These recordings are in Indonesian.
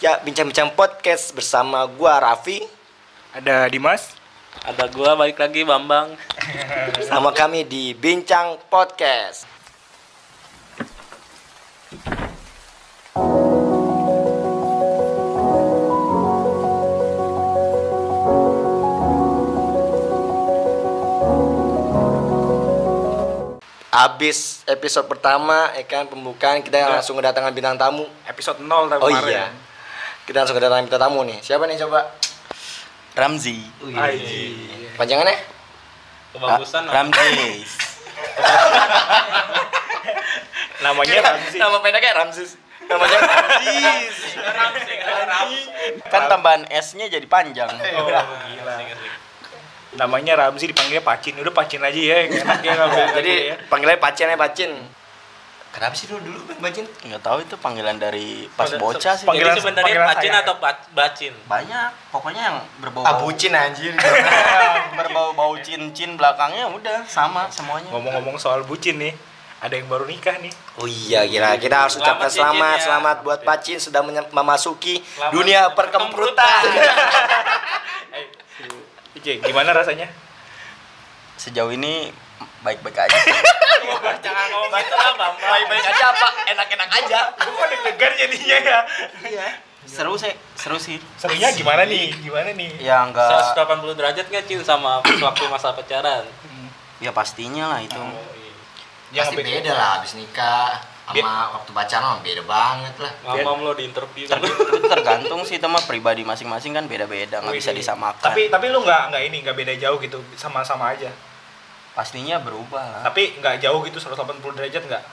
Ya, bincang-bincang podcast bersama gua Raffi Ada Dimas. Ada gua balik lagi Bambang. sama kami di Bincang Podcast. Abis episode pertama, ya kan pembukaan kita Udah. langsung kedatangan bintang tamu. Episode 0 tapi Oh kemarin. iya, kita langsung kedatangan bintang tamu nih. Siapa nih coba? Ramzi. Aji. Panjangannya? Kebagusan. Ra- Ramzes. Namanya Ramzi. Nama pendeknya Ramses. Namanya Ramses. Kan tambahan S-nya jadi panjang. Oh, gila. Namanya Ramzi dipanggilnya Pacin. Udah Pacin aja ya, enak ya Jadi ya. panggilnya Pacin ya Pacin. Kenapa sih dulu dulu Pacin? Nggak tahu itu panggilan dari pas Pada- bocah sih. Panggilan- Jadi sebenarnya panggilan pacin sayang. atau bac- bacin? Banyak. Pokoknya yang berbau Ah bucin anjir. berbau-bau cincin belakangnya udah sama semuanya. Ngomong-ngomong soal bucin nih, ada yang baru nikah nih. Oh iya gila kita harus Selamat ucapkan cincin selamat ya. selamat buat Pacin sudah memasuki Selamat dunia perkemprutan. Oke, gimana rasanya? Sejauh ini baik-baik aja. Jangan ngomong gitu lah Bambang. Baik-baik aja apa? Enak-enak aja. Gue kok deg-degan jadinya ya. Iya. Seru sih, seru sih. Serunya gimana nih? Gimana nih? Ya enggak 180 derajat nggak Cin sama waktu masa pacaran? ya pastinya lah itu. Ya, Pasti beda lah habis nikah sama waktu pacaran mah beda banget lah. Ngomong lo di interview kan. Tergantung sih itu mah pribadi masing-masing kan beda-beda, nggak bisa Wih, disamakan. Tapi tapi lu nggak nggak ini nggak beda jauh gitu, sama-sama aja. Pastinya berubah lah. Tapi nggak jauh gitu 180 derajat nggak?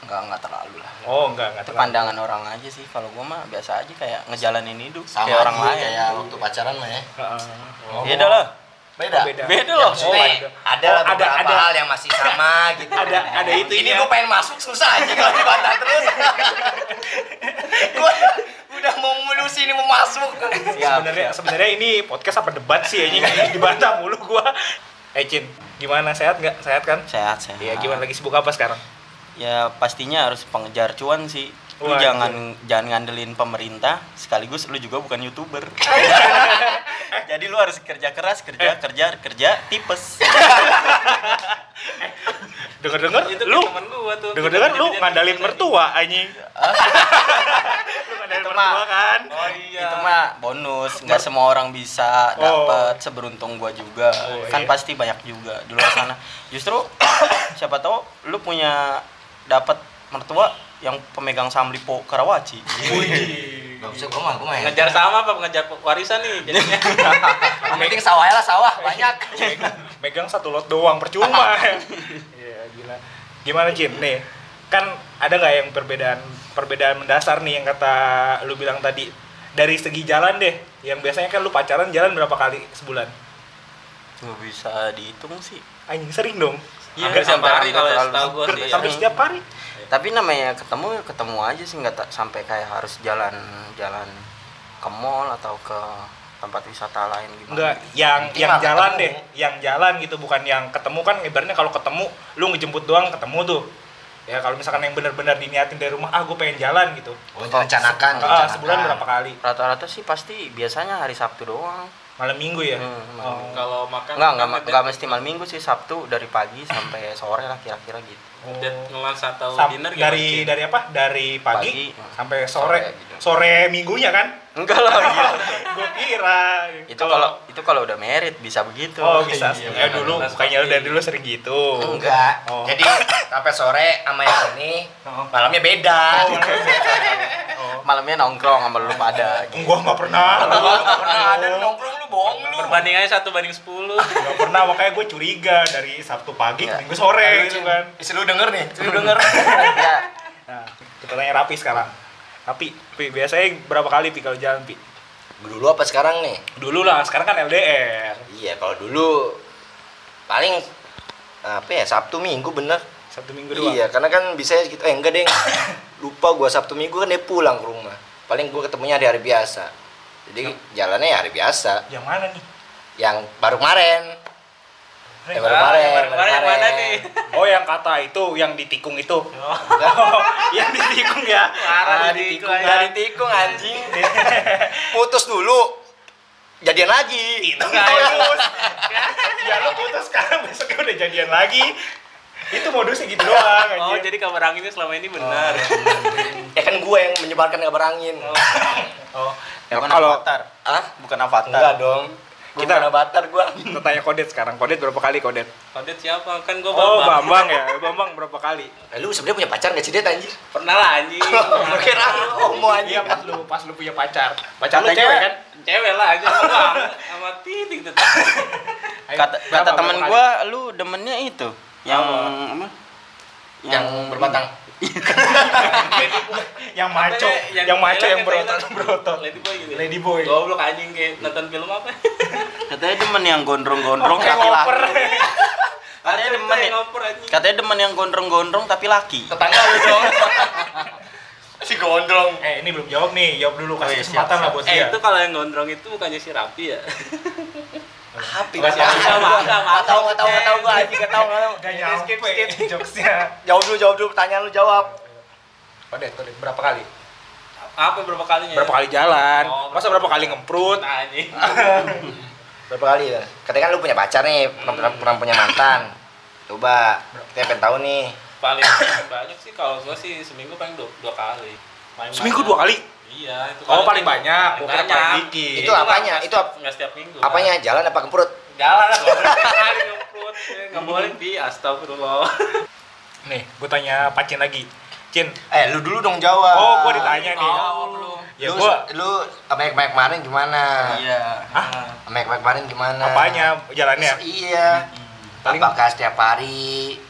Nggak nggak terlalu lah. Oh nggak nggak terlalu. pandangan orang aja sih. Kalau gua mah biasa aja kayak ngejalanin hidup Sama kayak orang lain. kayak waktu pacaran mah ya. Heeh. Oh. Beda lah. Beda. Beda. Beda Ya, loh. maksudnya beda. ada Oh, lah ada- beberapa ada. hal yang masih sama gitu. Ada ada itu ini gue pengen masuk susah aja kalau dibantah terus. gue udah mau ngelusi ini mau masuk. Sebenarnya sebenarnya ini podcast apa debat sih ini dibantah mulu gua eh Cin gimana sehat nggak sehat kan Sehat sehat. Iya gimana lagi sibuk apa sekarang Ya pastinya harus pengejar cuan sih. Lu Waduh. jangan jangan ngandelin pemerintah sekaligus lu juga bukan youtuber. Jadi lu harus kerja keras, kerja kerja kerja tipes. denger denger Itu lu temen gua tuh. denger denger lu Jadi- ngandalin jadi- mertua anjing lu ngandalin Itu mertua mah- kan Oh iya. Itu mah bonus, nggak semua orang bisa Oh. dapat seberuntung gua juga. Oh, kan iya. pasti banyak juga di luar sana. Justru siapa tahu lu punya dapat mertua yang pemegang saham Lipo Karawaci. Gak bisa gue mah gue mah. Ngejar sama apa ngejar warisan nih jadinya? Yang penting sawah lah sawah banyak. megang satu lot doang percuma gila gimana Cin nih kan ada nggak yang perbedaan perbedaan mendasar nih yang kata lu bilang tadi dari segi jalan deh yang biasanya kan lu pacaran jalan berapa kali sebulan Nggak bisa dihitung sih. anjing sering dong Iya, Hampir setiap hari kalau setahu gua sih. hampir ya. setiap hari Tapi namanya ketemu ya ketemu aja sih nggak tak sampai kayak harus jalan jalan ke mall atau ke tempat wisata lain gimana. enggak yang Penting yang jalan ketemu. deh yang jalan gitu bukan yang ketemu kan ibaratnya kalau ketemu lu ngejemput doang ketemu tuh ya kalau misalkan yang benar-benar diniatin dari rumah ah gue pengen jalan gitu Oh direncanakan. ah, direncanakan. sebulan berapa kali Rata-rata sih pasti biasanya hari Sabtu doang. Malam minggu ya Hmm, malam Oh. Kalau makan Enggak, enggak, kan enggak mesti malam minggu sih Sabtu dari pagi sampai sore lah kira-kira gitu. Ngelans atau Sam- dinner gimana, dari dari apa? Dari pagi, Pagi. sampai sore. Sore gitu. Sore minggunya kan? Enggak lah gila. Gue kira. itu kalau itu kalau udah merit bisa begitu. Oh bisa. Iya. ya dulu bukannya lu pasti. dari dulu sering gitu. Enggak. Oh. Jadi sampai sore sama yang ini Oh. malamnya beda. Oh, oh. Malamnya nongkrong sama lu pada. gitu. Gua nggak pernah. Nggak pernah ada nongkrong lu bohong lu. Berbanding aja satu banding sepuluh. Nggak pernah makanya gue curiga dari Sabtu pagi ke Iya. Minggu sore gitu kan. Isi lu denger nih, isi lu denger. ya, Nah, kita tanya Rapi sekarang. Rapi, Pi, biasanya berapa kali Pi kalau jalan Pi? Dulu apa sekarang nih? Dulu lah, sekarang kan LDR. Iya, kalau dulu paling apa ya Sabtu Minggu bener. Sabtu Minggu doang. Iya, karena kan bisa gitu. Eh enggak deh. Lupa gua Sabtu Minggu kan dia pulang ke rumah. Paling gua ketemunya hari-hari biasa. Jadi jalannya ya hari biasa. Yang mana nih? Yang baru kemarin. Yang baru kemarin. yang baru kemarin yang mana nih? Oh yang kata itu, yang ditikung itu. Oh. yang ditikung ya. Parah Ah, ditikung dari tikung anjing. putus dulu jadian lagi itu putus ya lu putus sekarang besoknya udah jadian lagi itu modusnya gitu doang Oh, anjir. jadi kabar anginnya selama ini benar. ya kan gue yang menyebarkan kabar angin. Oh ya, bukan kalau avatar. Ah bukan avatar. Enggak dong. Kita- kita avatar gue kita tanya kodet sekarang. Kodet berapa kali kodet? Kodet siapa? Kan gua oh Bambang. bambang ya. Bambang berapa kali? Eh, lu sebenarnya punya pacar gak sih det anjir Pernah lah anjing. kira lu mau iya anjir pas lu pas lu punya pacar. Pacar lu Katanya- cewek? kan? Cewek lah aja bang. Sama titik tuh. Ayo, kata kata kali? gua lu demennya itu yang apa? yang berbatang. Yang maco Yang- yang maco yang yang berotot berotot. Lady boy gitu. ya? Lady boy. Goblok anjing kayak nonton film apa? katanya demen yang gondrong-gondrong tapi laki. katanya demen Kayak ya- katanya demen yang gondrong-gondrong tapi laki. Tetangga lu dong si gondrong. Eh ini belum jawab nih. Jawab dulu Oh, kasih iya, kesempatan lah buat Eh dia. itu kalau yang gondrong itu bukannya si Rapi ya? Happy Nggak gak siapa, nggak, nggak, Gak tau, gak tau, gak tau gue anjing, gak tau, gak tau Gak nyampe jokesnya Jawab dulu, jawab dulu, pertanyaan lu jawab Kodet, kodet, berapa kali? Apa berapa kalinya? Berapa kali jalan? Oh, Masa berapa kali ngemprut? Nah anjing. Berapa kali ya? Katanya kan lu punya pacar nih, pernah, pernah, punya mantan Coba, kita pengen tahu nih Paling banyak sih kalau gua sih seminggu paling dua, dua kali. Seminggu dua kali? Iya, itu Oh paling banyak, Paling gua kira banyak. paling dikit Itu apanya? nggak Itu setiap- ap- nggak setiap minggu. Apanya, jalan apa kemprut? Jalan lah, goblok. Hari ngemprut. Ya, Nggak boleh di astagfirullah. Nih, gue tanya Pacin lagi Cin, Eh, lu dulu dong jawab oh gue ditanya nih Jawab lu. Ya lu, gue, lu sama yang kemarin gimana? iya Hah? Sama yang kemarin gimana? apanya jalannya? Iya Paling- Apakah setiap hari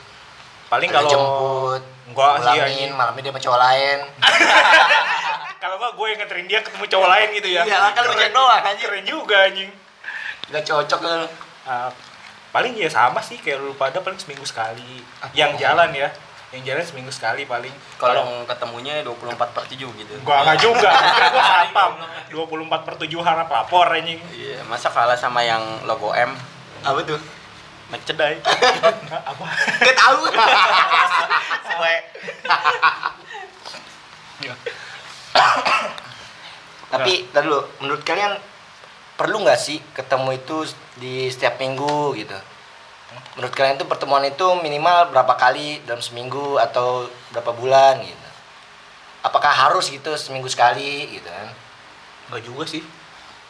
Paling kalau jemput Enggak sih pulangin, anjing. malamnya dia sama cowok lain Kalau nggak gue yang ngeterin dia ketemu cowok lain gitu ya. Iya, kan cek doang, anjing. Keren juga anjing. Gak cocok lu. Ah, Paling ya sama sih kayak lu pada paling seminggu sekali. Ah, Yang oh. jalan ya. Yang jalan seminggu sekali paling. Kalau ketemunya 24 per 7 gitu. Gua nggak juga, gua satpam. 24 per 7 harap lapor anjing. Iya masa kalah sama yang logo M? Apa tuh? Mecedai Hah, Apa? Gak tau Suwe Tapi, tadi dulu, menurut kalian perlu nggak sih ketemu itu di setiap minggu gitu? Menurut kalian itu pertemuan itu minimal berapa kali dalam seminggu atau berapa bulan gitu? Apakah harus gitu seminggu sekali gitu kan? Enggak juga sih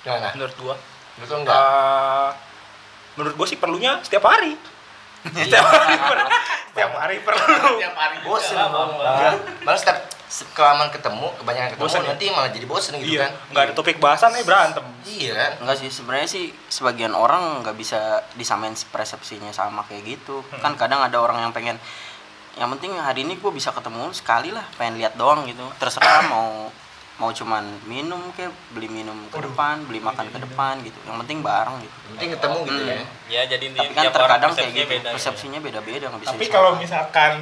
Gimana? menurut gua Menurut enggak? Eh, menurut gua sih perlunya setiap hari setiap hari setiap hari perlu Tiap hari bosen malah, setiap se- kelamaan ketemu kebanyakan ketemu Bosen ya? nanti malah jadi bosen gitu iya kan nggak ada topik bahasan eh berantem iya kan Enggak sih, sebenarnya sih sebagian orang nggak bisa disamain persepsinya sama kayak gitu. Kan kadang ada orang yang pengen yang penting hari ini gue bisa ketemu sekali lah, pengen lihat doang gitu. Terserah mau mau cuman minum kayak beli minum ke depan, beli makan ke depan gitu. Yang penting bareng gitu. Yang penting ketemu gitu Hmm. ya Ya jadi intinya Tapi kan terkadang kayak persepsinya gitu, beda, ya. persepsinya beda-beda nggak bisa tapi kalau misalkan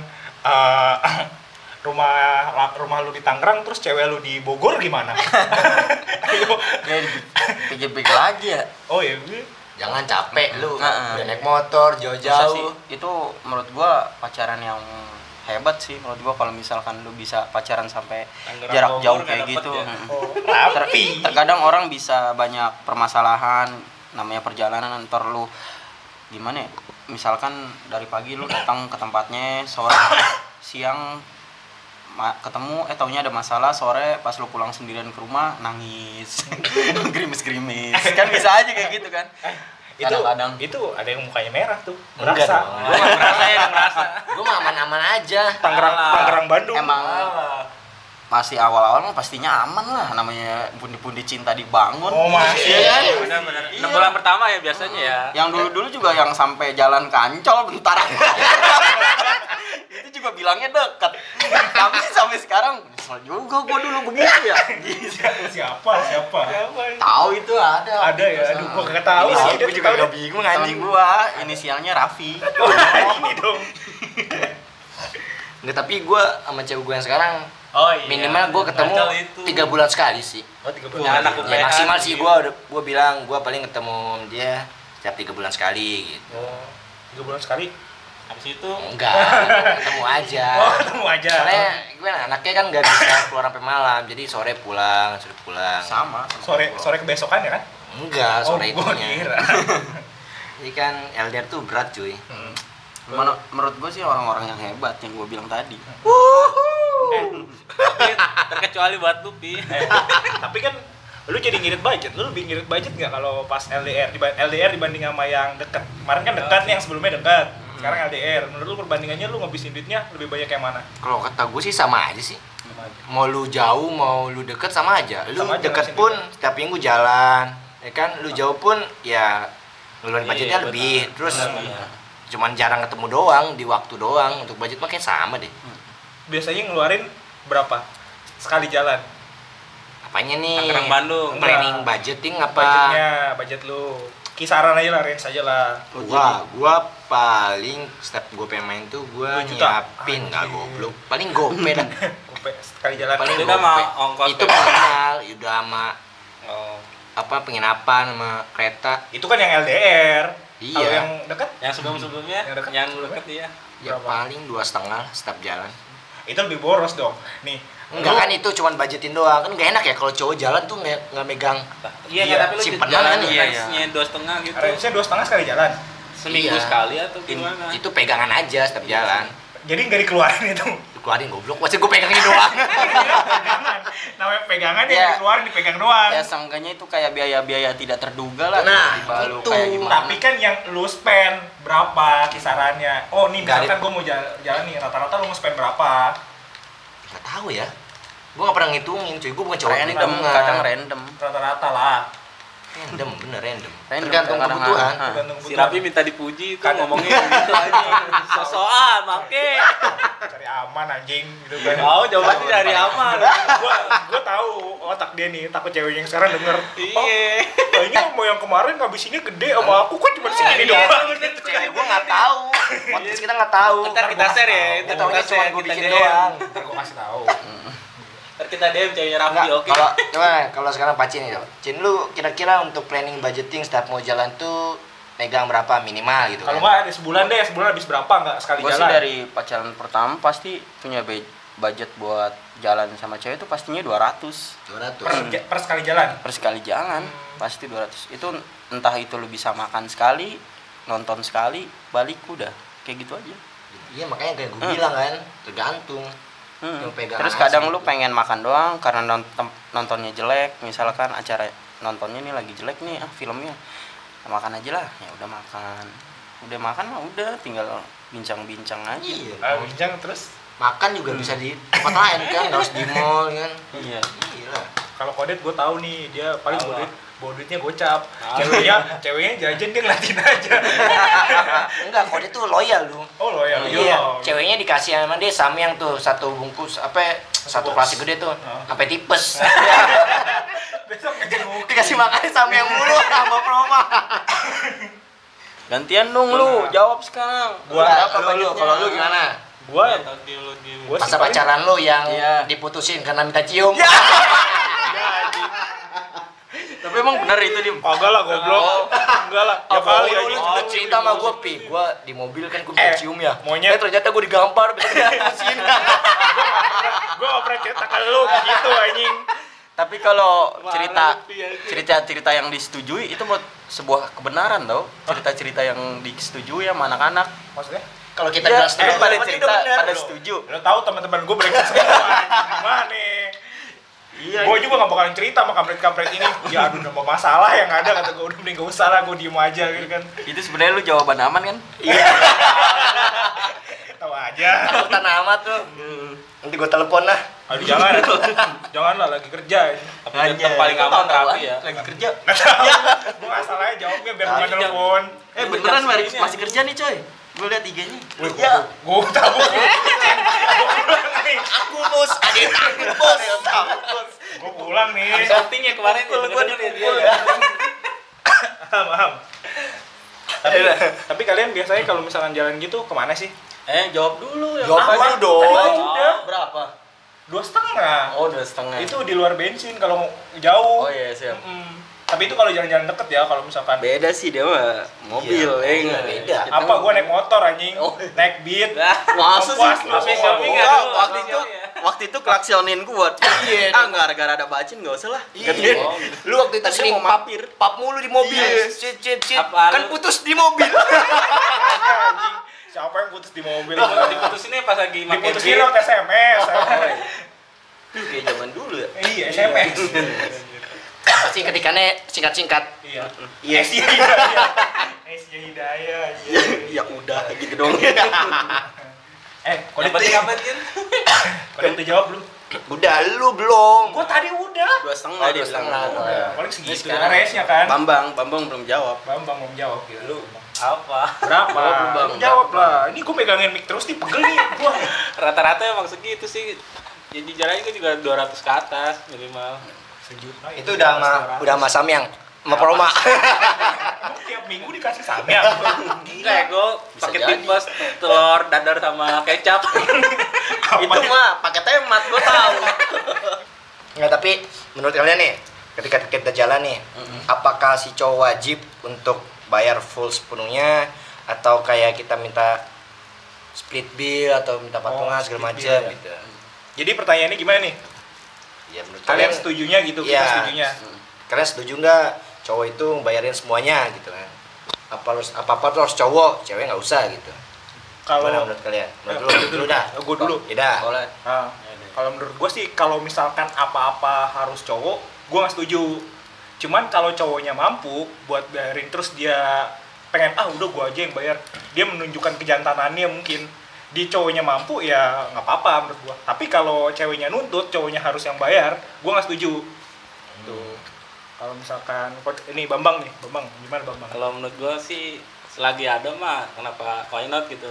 eh, rumah rumah lu di Tangerang terus cewek lu di Bogor gimana? Ayo. Pikir-pikir lagi ya. oh ya jangan capek lu. Heeh. udah naik motor jauh-jauh. Itu menurut gua pacaran yang hebat sih menurut gua kalau misalkan lu bisa pacaran sampai Tangerang jarak Bogor jauh kayak gitu. ya? Oh Ter- terkadang orang bisa banyak permasalahan namanya perjalanan ntar lu gimana ya? Misalkan dari pagi lu datang ke tempatnya sore siang ketemu eh taunya ada masalah sore pas lu pulang sendirian ke rumah nangis gerimis gerimis kan bisa aja kayak gitu kan itu Kadang-kadang. itu ada yang mukanya merah tuh Enggak merasa dong. Gua nggak merasa ya merasa. gue mah aman-aman aja Tangerang. Tangerang Bandung emang masih awal-awal mah pastinya aman lah namanya pundi-pundi cinta dibangun Oh, masih. Iya kan? Iya. Enam bulan pertama ya biasanya ya. yang dulu-dulu juga yang sampai jalan kancol bentar itu juga bilangnya deket tapi sampai sekarang nyesel juga gua dulu begitu ya. Siapa? Siapa? Tahu itu ada. Ada ya? Aduh gua kagak tahu. Ini sih gue juga gak bingung anjing gua. Inisialnya Raffi. Oh ini dong. Nggak, tapi gue sama cewek gue yang sekarang Oh iya. minimal gue ketemu tiga bulan sekali sih. Oh tiga Ya, anak ya, maksimal sih. Gue gue bilang gue paling ketemu dia setiap tiga bulan sekali gitu. Oh tiga bulan sekali Habis itu enggak ketemu aja Oh, ketemu aja. soalnya gue anaknya kan nggak bisa keluar sampai malam jadi sore pulang sore pulang sama, sama Sore gua. sore kebesokan ya kan? enggak Oh, sore gua itunya kira. jadi kan LDR tuh berat cuy Hmm. Menur- menurut gue sih orang-orang yang hebat yang gue bilang tadi tapi terkecuali buat lu pi. Eh, tapi kan lu jadi ngirit budget, lu lebih ngirit budget nggak kalau pas LDR LDR dibanding sama yang dekat. Kemarin kan dekat nih yang sebelumnya dekat. Sekarang LDR. Menurut lu perbandingannya lu ngabisin duitnya lebih banyak yang mana? kalau kata gue sih sama aja sih mau lu jauh mau lu deket sama aja lu Sama aja, deket pun duit. setiap minggu jalan ya kan lu jauh pun ya ngeluarin Iya, budgetnya benar. lebih terus Benar, benar. cuman jarang ketemu doang di waktu doang untuk budget makin sama deh Biasanya ngeluarin berapa sekali jalan? apanya nih Tangerang Bandung. planning budgeting apa Budgetnya, budget lu. Kisaran aja lah, range aja lah. gua gua paling setiap gua pengen main tuh gua 2 juta. nyiapin nggak goblok paling gope dah Gope sekali jalan. paling Itu udah sama ongkos itu ya? minimal udah sama Oh. apa penginapan sama kereta Itu kan yang LDR. Iya. Kalau yang dekat Yang sebelum-sebelumnya, Yang deket. yang deket iya. ya Berapa? paling dua setengah setiap jalan itu lebih boros dong. Nih, enggak kan itu cuman budgetin doang kan nggak enak ya kalau cowok jalan tuh nggak nggak megang Iya, Iya, tapi lu simpenan jalan kan, iya, range-nya dua setengah gitu. range-nya dua setengah sekali jalan. Seminggu Iya. sekali atau In- gimana? itu pegangan aja setiap jalan Jadi nggak dikeluarin itu. dikeluarin goblok pasti gue pegangin doang pegangan. Namanya pegangan ya Ya. dikeluarin dipegang doang. ya seenggaknya itu kayak biaya-biaya tidak terduga lah Nah, itu. kayak gimana Tapi kan yang lu spend berapa kisarannya? Oh, nih misalkan gue mau jalan, jalan nih rata-rata lu mau spend berapa? nggak tahu ya gue nggak pernah ngitungin cuy gue bukan cowok random kadang random Rata-rata lah. Random bener random, Random, tergantung kebutuhan Ah. Tergantung Si kebutuhan. Rapi minta dipuji itu Kadang- ngomongnya gitu aja. Sosokan, make. cari aman anjing gitu kan. Oh, jawabannya dari aman. gua gua tahu otak dia nih, takut ceweknya yang sekarang denger. Oh, Iya. kayaknya mau yang kemarin ngabisinnya gede sama aku kan cuma segini Iya, doang. bener. cewek gue nggak tahu podcast kita nggak tahu Ntar kita share ya, ntar kita cuma share, gue kita doang Ntar gua kasih tahu. Ntar kita DM ceweknya Nggak, oke. kalau coba kalau sekarang Pacin nih Cin lu kira-kira untuk planning budgeting setiap mau jalan tuh megang berapa minimal gitu Kalau kan? nggak ada sebulan deh, sebulan habis berapa nggak sekali gue sih jalan? dari pacaran pertama pasti punya be- budget buat jalan sama cewek itu pastinya 200 200 per, ja- per sekali jalan. per sekali jalan pasti 200 itu entah itu lu bisa makan sekali nonton sekali balik udah kayak gitu aja iya makanya kayak gue Hmm. bilang kan tergantung Hmm. Terus kadang lu pengen makan doang karena nonton nontonnya jelek misalkan acara nontonnya nih lagi jelek nih ah filmnya makan aja lah ya udah makan. Udah makan mah udah tinggal bincang-bincang aja. Iya. Ah, bincang terus? Makan juga bisa di tempat lain kan harus di mall kan. Iya. Iya kalau kodet gue tahu nih dia paling Apa? Bawa duit bawa duitnya gocap. Ah. ceweknya ceweknya jajan dia ngeliatin aja. Enggak kalau dia tuh loyal lu. Oh lo ya iya. Ceweknya dikasih sama dia samyang tuh satu bungkus apa satu plastik gede tuh. Oh. sampai tipes. Besok dikasih makan samyang mulu sama promo gantian dong lu. Jawab sekarang. Gua- Enggak, Berapa lu, kalau lu gimana? Gua sih masa pacaran lu yang Iya. diputusin karena minta cium tapi emang bener itu di kagak lah goblok. Enggak lah. Ya Oh, kali lu juga cerita sama gue pi gue di mobil kan gue Eh, cium ya. monyet. eh ternyata gue digampar bisa diputusin gue cerita ke lu gitu anjing. Tapi kalau cerita cerita-cerita yang disetujui itu buat sebuah kebenaran tau. Cerita-cerita yang disetujui sama anak-anak. Maksudnya? Kalau kita bilang setuju eh, pada cerita, pada setuju. lo tahu teman-teman gue brengsek semua gimana iya gue juga gak bakalan cerita sama kampret-kampret ini. Ya aduh nambah masalah yang ada. Kata gue udah mending gak usah lah gue diem aja gitu kan. Itu sebenarnya lu jawaban aman kan? Tahu aja. Takutan amat tuh nanti gue telepon lah. Aduh jangan. Jangan lah lagi kerja. Tapi tetap paling aman Rapi ya. lagi kerja. Gak tau gue masalahnya jawabnya biar ini telepon. Eh beneran masih, masih kerja nih coy gue liat IG-nya Wih, Ya. gue tahu aku bos ada yang takut bos. gue pulang nih. Habis outing ya kemarin ya, ya dia dipukul. ya. paham paham tapi, tapi kalian biasanya kalau misalkan jalan gitu ke mana sih? Eh, jawab dulu yang Jawab dulu dong. Oh. berapa? Dua setengah. Oh udah setengah. Itu di luar bensin kalau mau jauh. Oh iya siap Tapi itu kalau jalan-jalan deket ya, kalau misalkan beda sih dia mah mobil Iya, ya mobil nggak? beda. Kita apa gua naik motor anjing, Oh. naik beat. Masa Kompas, sih? Enggak, dulu, waktu itu ya. waktu itu klaksionin gua. Iya. Ah, enggak gara-gara ada bacin enggak usah lah. Iya. Lu waktu itu sering mau pap, mampir. pap mulu di mobil. Iya. Cit, cit, cit. Apa Kan lu- putus di mobil. anjing. Siapa yang putus di mobil? Diputusinnya pas lagi Diputusin lewat SMS. kayak zaman dulu ya. Iya, SMS. Pasti ketikannya singkat-singkat. Iya. Iya. Esya Hidayah. Esya Hidayah. iya. Ya udah gitu dong. Eh, kok Yang penting dia apa, Jin? Kok dia jawab belum? Udah lu belum. Gua tadi udah. Dua setengah Oh, dua setengah. Udah, paling segitu. sekarang- Karena resnya kan. Bambang, Bambang belum jawab. Bambang mau jawab gitu. Lu Apa? berapa? Jawab lu, Bang. Lu jawab lah. Ini gua megangin mic terus nih pegel nih gua. Rata-rata emang segitu sih. Jadi jaraknya kan juga 200 ke atas minimal. Sejuta. Itu udah sama udah sama Samyang. Sama Proma. Tiap minggu dikasih samyang. Enggak ya, gue pakai tipas, telur, dadar sama kecap. Itu mah pakai temat gua tahu. Enggak, tapi menurut kalian nih, ketika kita jalan nih, apakah si cowok wajib untuk bayar full sepenuhnya atau kayak kita minta split bill atau minta patungan Oh, segala macam ya. gitu. Jadi pertanyaannya gimana nih? Ya menurut Kalian setujunya gitu, kita Iya. setujunya. Kalian setuju nggak cowok itu bayarin semuanya gitu kan? Apa harus apa apa tuh harus cowok, cewek nggak usah gitu. Kalau menurut kalian? Menurut lu dulu dah. Oh, gua dulu. Ya dah. Boleh. Nah, kalau menurut gue sih kalau misalkan apa-apa harus cowok, gue nggak setuju. Cuman kalau cowoknya mampu buat bayarin terus dia pengen ah udah gue aja yang bayar, dia menunjukkan kejantanannya mungkin di cowoknya mampu ya nggak apa-apa menurut gue. Tapi kalau ceweknya nuntut, cowoknya harus yang bayar, gue nggak setuju. Tuh. Kalau misalkan ini Bambang nih, Bambang gimana Bambang? Kalau menurut gue sih selagi ada mah kenapa why not gitu.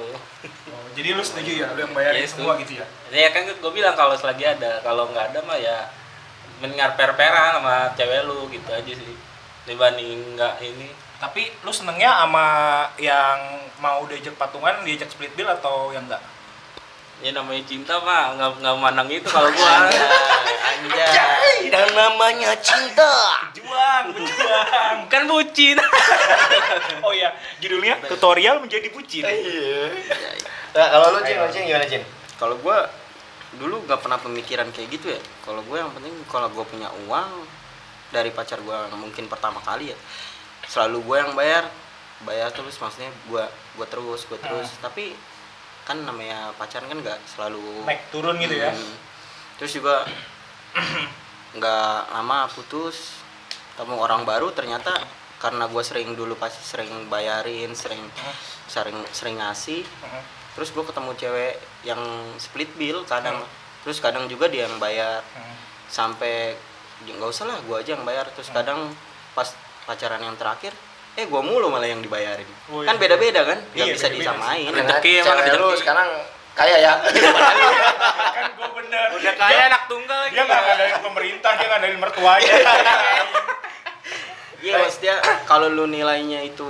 Oh, jadi lu setuju ya, lu yang bayarin Yes, semua setuju. gitu ya? Ya kan gue bilang kalau selagi ada, kalau nggak ada mah ya mendengar per-peran sama cewek lu gitu aja sih. Dibanding nggak ini. Tapi lu senengnya sama yang mau diajak patungan, diajak split bill atau yang enggak? Ya namanya cinta mah nggak nggak mandang itu kalau gua. Anjay. Dan namanya cinta. Berjuang, berjuang. kan bucin. Oh iya, judulnya tutorial menjadi bucin. Iya. Nah, kalau lu Jin, lu gimana Jin? Kalau gua dulu nggak pernah pemikiran kayak gitu ya. Kalau gue yang penting kalau gue punya uang dari pacar gua mungkin pertama kali ya selalu gue yang bayar bayar terus maksudnya gua gua terus gua terus tapi kan namanya pacaran kan nggak selalu Naik turun gitu ya. Hmm. Terus juga nggak lama putus ketemu orang baru ternyata karena gue sering dulu pasti sering bayarin sering sering sering ngasih Heeh. terus gue ketemu cewek yang split bill kadang terus kadang juga dia yang bayar Heeh. sampai nggak usah lah gue aja yang bayar terus kadang pas pacaran yang terakhir eh gue mulu malah yang dibayarin Oh, kan iya. beda beda kan nggak Iya, bisa beda-beda disamain sih. Rezeki emang cewek lu rezeki. sekarang kaya ya. Kan gue bener. Udah kaya anak tunggal lagi. Dia nggak ngadain pemerintah, dia ngadain mertuanya. Iya maksudnya kalau lu nilainya itu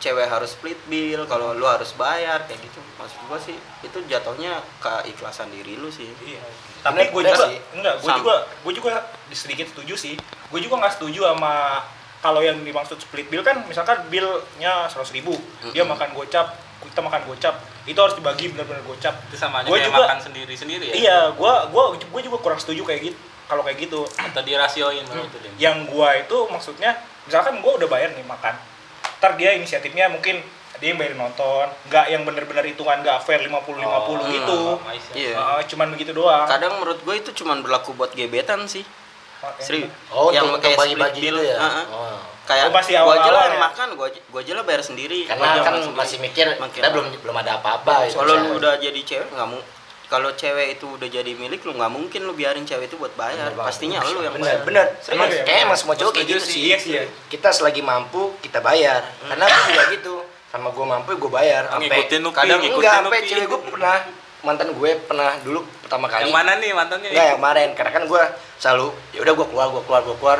cewek harus split bill, kalau lu harus bayar kayak gitu. Maksud gua sih itu jatuhnya keikhlasan diri lu sih. Iya. Tapi gue juga sih. enggak, gue juga gue juga sedikit setuju sih. Gue juga nggak setuju sama kalau yang dimaksud split bill kan misalkan billnya seratus ribu, dia Mm-mm. makan gocap, kita makan gocap, itu harus dibagi benar-benar gocap. Itu sama aja Gua kayak juga- makan sendiri-sendiri ya. Iya, gua gua gua juga kurang setuju kayak gitu. Kalau kayak gitu, Atau dirasioin malah itu deh. yang gua itu maksudnya misalkan gua udah bayar nih makan. Ntar dia inisiatifnya mungkin dia yang bayar nonton, nggak yang bener-bener hitungan nggak fair 50 50 Oh, gitu. Iya. Heeh, cuman begitu doang. Kadang menurut gue itu cuman berlaku buat gebetan sih. Serius. Oh, yang kayak bagi-bagi gitu bill, ya. heeh. Oh. Kayak Oh, masih gua aja lah ya? makan, gua aja, gua aja lah bayar sendiri. Karena kan sendiri. masih mikir Makin kita belum belum ada apa-apa gitu. kalau lu misalnya. udah jadi cewek nggak mau kalau cewek itu udah jadi milik lu nggak mungkin lu biarin cewek itu buat bayar Bener pastinya lu yang bener bayar bener Bener emang, ya, kayak bener. emang semua cowok kayak gitu sih. sih Iya sih ya. kita selagi mampu kita bayar karena aku juga gitu sama gue mampu gue bayar sampai Ngikutin kadang ngikutin enggak sampai cewek gue pernah mantan gue pernah dulu pertama kali Yang mana nih mantannya? enggak yang kemarin karena kan gue selalu ya udah gue keluar gue keluar gue keluar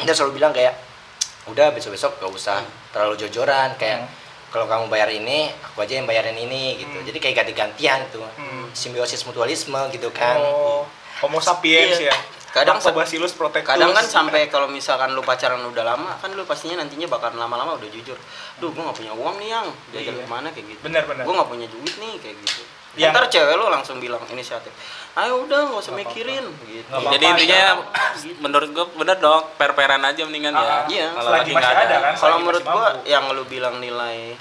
dia selalu bilang kayak udah besok besok gak usah terlalu jojoran kayak Hmm. kalau kamu bayar ini aku aja yang bayarin ini gitu Hmm. jadi kayak ganti gantian tuh Hmm. simbiosis mutualisme gitu kan Oh, Homo sapiens Iya. ya. Kadang lactobacillus protectus kadang kan sampai kalau misalkan lu pacaran udah lama kan lu pastinya nantinya bakal lama-lama udah jujur duh gua nggak punya uang nih yang jajan Iya. ke mana kayak gitu Bener, bener. gua nggak punya duit nih kayak gitu Yang- ntar cewek lu langsung bilang inisiatif ayo udah nggak usah mikirin gitu Nggak Jadi intinya Gitu. menurut gue bener dong per-peran aja mendingan Ah, ya. iya. Kalau lagi masih nggak ada kan? kalau menurut mampu. yang lu bilang nilai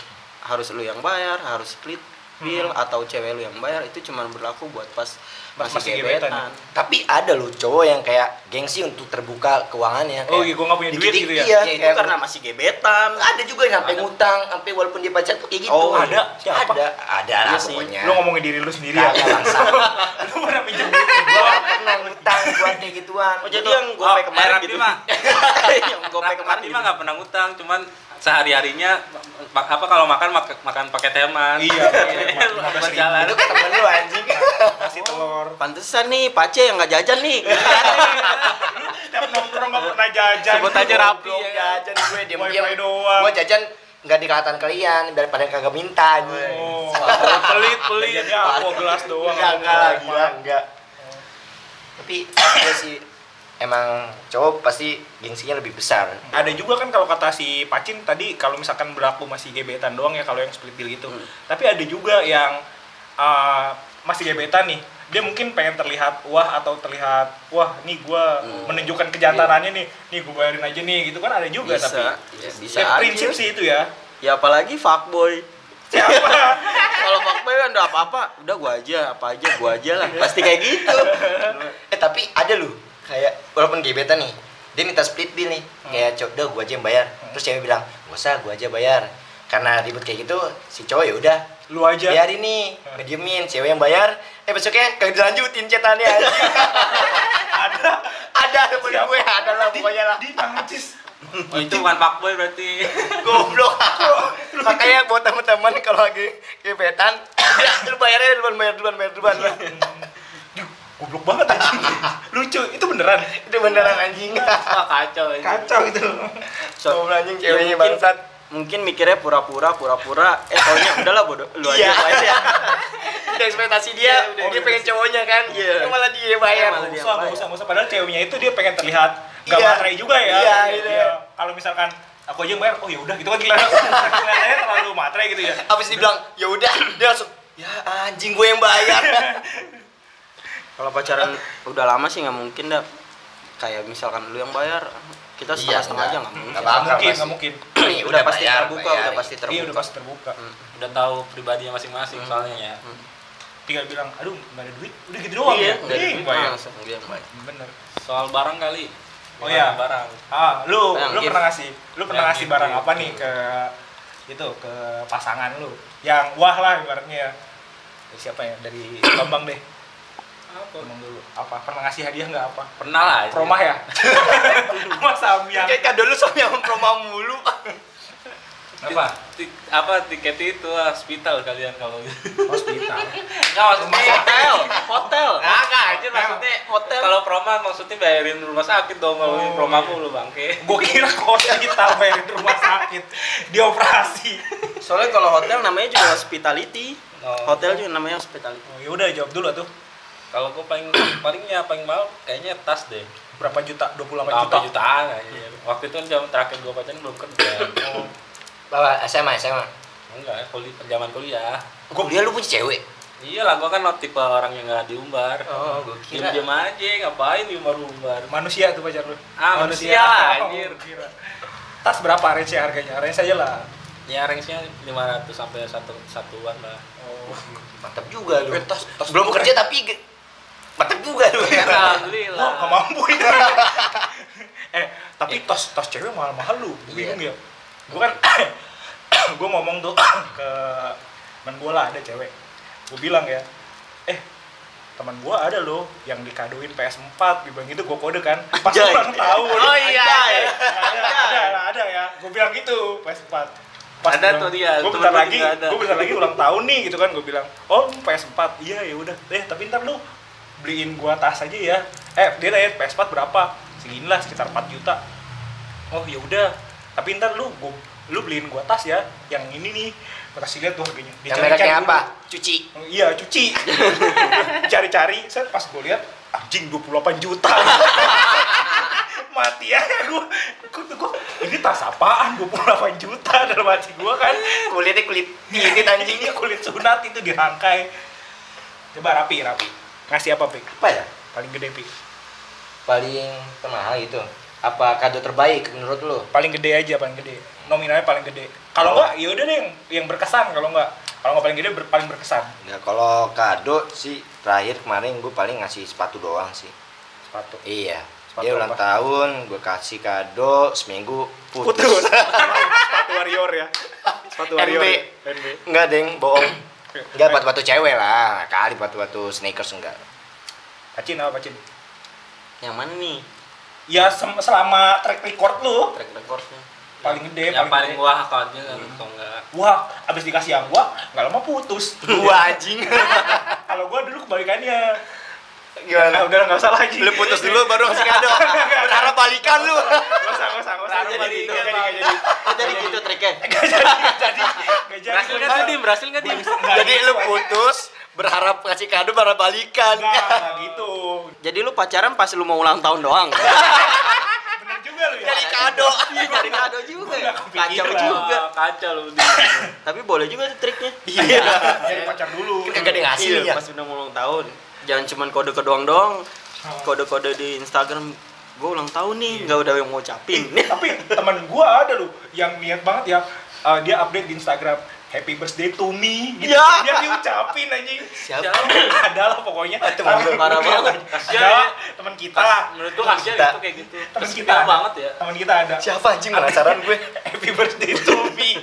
harus lu yang bayar harus split bill atau cewek lu yang bayar itu cuma berlaku buat pas Pas masih, masih gebetan. gebetan Tapi ada loh cowok yang kayak gengsi untuk terbuka keuangannya. Oh kayak iya, gua nggak punya duit gitu ya? Iya, ya itu kayak- karena masih gebetan ada juga yang sampai ngutang, sampai walaupun dia pacar tuh kayak gitu. Oh, ada? Siapa? Ada, ada lah Iya sih. pokoknya. lu ngomongin diri lu sendiri ya bangsa. lu pernah pinjam duit gua pernah ngutang buat kayak gituan. oh jadi yang gope oh, kemarin eh, gitu Raffi mah. yang gope kemarin Tapi gitu. mah nggak pernah ngutang, cuman sehari harinya apa kalau makan mak- makan pakai teman. Iya, pakai teman. Lu 15.000. berjalan. Itu ke temen lu anjing. kasih telur Pantesan nih, Pace yang nggak jajan nih. setiap nongkrong nggak pernah jajan Sebut aja Rapi ya jajan gue diam-diam. Wifi doang. Gua jajan nggak di kelihatan kalian daripada kagak minta oh pelit pelit. jajannya aku gelas doang Enggak, enggak enggak. Tapi ya sih emang cowok pasti gengsinya lebih besar. ada juga kan kalau kata si Pacin tadi kalau misalkan berlaku masih gebetan doang ya kalau yang split bill itu Hmm. tapi ada juga yang uh, masih gebetan nih dia mungkin pengen terlihat wah atau terlihat wah nih gua Hmm. menunjukkan kejantanannya nih nih gua bayarin aja nih gitu kan ada juga Bisa, tapi ya, bisa Ya, aja. prinsip sih itu ya Ya apalagi fuckboy. siapa Kalau fuckboy kan udah apa-apa, udah gua aja, apa aja gua aja lah. Pasti kayak gitu. Eh tapi ada loh kayak walaupun gebetan nih dia minta split bill nih. Kayak cowok udah gua aja yang bayar. Terus cewek bilang gak usah gua aja bayar. Karena ribut kayak gitu si cowok ya udah lu aja. biarin nih ngediemin cewek yang bayar. Eh besoknya kagak dilanjutin cetannya ada ada temen Siapa? gue ada lah pokoknya lah. di najis. Oh, itu bukan fuckboy berarti. goblok. Makanya buat teman-teman kalau lagi gebetan udah lu bayarnya duluan bayar duluan bayar duluan. Duh, goblok banget anjing lucu itu beneran itu beneran anjing Wah, kacau ini. kacau itu So, Goblok anjing ya ceweknya mungkin- bangsat Mungkin mikirnya pura-pura, pura-pura, eh taunya udahlah bodoh, lu aja Iya. gua aja. udah ekspektasi dia Iya, udah dia pengen cowoknya kan Iya. Ya malah dia bayar Iya, malah Nggak dia usah, nggak bayar. usah, nggak usah. Padahal ceweknya itu dia pengen terlihat gak Iya. materai juga ya. Iya, gitu ya. Kalau misalkan aku aja yang bayar, oh ya udah gitu kan kelihatan kelihatannya terlalu materai gitu ya. habis dibilang ya udah dia langsung ya anjing gue yang bayar Kalau pacaran udah lama sih nggak mungkin dah. Kayak misalkan lu yang bayar, kita Iya, setengah-setengah aja enggak. nggak mungkin. Nggak mungkin, nggak mungkin. Nih, udah pasti bayar, terbuka, bayar. udah pasti terbuka. Iya udah pasti terbuka. Hmm. Udah tahu pribadinya masing-masing Hmm. soalnya ya. Tinggal bilang, aduh nggak ada duit, udah gitu doang Iya, ya. nggak ada Iya, duit, bayar. langsung dia yang bayar. Bener. Soal barang kali. Oh iya. barang. Ah, lu Yang lu gift. pernah ngasih, lu pernah Yang ngasih gift, barang gift. apa nih ke itu ke pasangan lu? Yang wah lah ibaratnya ya. Siapa ya? Dari Bambang deh. Apa? Bambang dulu. Apa? Pernah ngasih hadiah nggak apa? Pernah lah. Promah ya? Mas Samyang. kayak kado lu sama yang promo mulu Apa? Apa tiket itu hospital kalian kalau Hospital. Enggak maksudnya Hotel, hotel. Enggak, aja maksudnya Hotel. Kalau proma maksudnya bayarin rumah sakit dong kalau Oh, proma iya. lu bangke. Gue kira hospital bayarin rumah sakit dioperasi. Soalnya kalau hotel namanya juga hospitality. Oh. Hotel juga namanya hospitality. Oh, ya udah jawab dulu tuh. Kalau gue paling palingnya paling mahal kayaknya tas deh. Berapa juta? 28 Berapa juta. jutaan aja. Waktu itu kan jam terakhir gue pacaran belum kerja. Oh. bawa SMA SMA Enggak, kuliah zaman kuliah. gue dia lu punya cewek Iya lah, gue kan tipe orang yang nggak diumbar. oh gue kira Diam-diam aja, ngapain diumbar-umbar. Manusia tuh pacar lu. Ah, manusia lah, anjir. Oh, kira. Tas berapa range harganya? Range aja lah. Ya range-nya 500 sampai satu satuan lah. Oh. mantap juga lu Eh, tas- tas belum kerja tapi ge- mantap juga lu Alhamdulillah. Wah, gak mampu ya. eh, tapi tas tas cewek mahal-mahal lu. Gue Iya. bingung ya. Gue kan gue ngomong tuh ke teman gue lah ada cewek. Gue bilang ya, eh teman gue ada loh yang dikadoin PS4 gue bilang gitu gue kode kan pas ulang tahun Oh iya. ada ada ada, ada ya gue bilang gitu PS4 Ada tuh dia, gue bentar lagi juga ada. gue bentar lagi ulang tahun nih gitu kan gue bilang oh lu PS4 iya ya udah eh tapi ntar lu beliin gua tas aja ya. Eh dia tanya PS4 berapa? Segini lah sekitar 4 juta. Oh ya udah. Tapi ntar lu gua, lu beliin gua tas ya yang ini nih. Gua kasih lihat tuh harganya. Yang mereknya apa? Cuci. Oh, iya cuci. Cari-cari saya pas gue lihat anjing 28 juta. Mati ya gue gue ini tas apaan? 28 juta dalam hati gue kan. Kulitnya kulit ini anjingnya kulit sunat itu dirangkai. Coba rapi rapi ngasih apa pik? Apa ya? Paling gede pik. Paling termahal itu. Apa kado terbaik menurut lu? Paling gede aja paling gede. Nominalnya paling gede. Kalau Oh. enggak ya udah deh yang, yang berkesan. Kalau enggak kalau nggak paling gede ber- paling berkesan. Ya kalau kado sih terakhir kemarin gue paling ngasih sepatu doang sih. Sepatu. Iya. Sepatu dia ulang apa? tahun gue kasih kado seminggu putus, putus. Sepatu warrior ya. Sepatu warrior. NB. ya. NB enggak deng bohong enggak batu-batu cewek lah. Kali batu-batu sneakers enggak. Pacin apa pacin? Yang mana nih? Ya selama track record lu. Track recordnya. Paling gede yang paling gede. wah akunnya kan atau enggak wah abis dikasih yang gua nggak lama putus. Gua anjing. Kalau gua dulu kebalikannya gimana? Udah nggak usah lagi. Lu putus dulu baru ngasih kado berharap balikan lu. Nggak usah nggak usah nggak usah. Jadi nggak jadi gitu, jadi jadi jadi gitu triknya nggak jadi nggak jadi. Jadi. Berhasil nggak tuh dim? Berhasil nggak dim? Jadi lu putus berharap ngasih kado berharap balikan. Nggak gitu. Jadi lu pacaran pas lu mau ulang tahun doang? Bener juga lu ya? Jadi kado. Dari kado juga. Ya Gua nggak kacau juga. Kacau lu tapi boleh juga tuh triknya. Iya. Jadi pacar dulu. Kagak ngasih Iya, ya. pas udah mau ulang tahun jangan cuman kode doang doang kode-kode di Instagram gue ulang tahun nih nggak udah yang mau ngucapin tapi teman gua ada lu yang niat banget ya uh, dia update di Instagram Happy birthday to me gitu. Ya. Dia diucapin anjing. siapa ada lah pokoknya. teman lu. Parah banget. Ada teman kita. menurut gua kasihan kayak gitu Teman Terus kita ada. banget ya Teman kita ada. siapa anjing penasaran gue Happy birthday to me.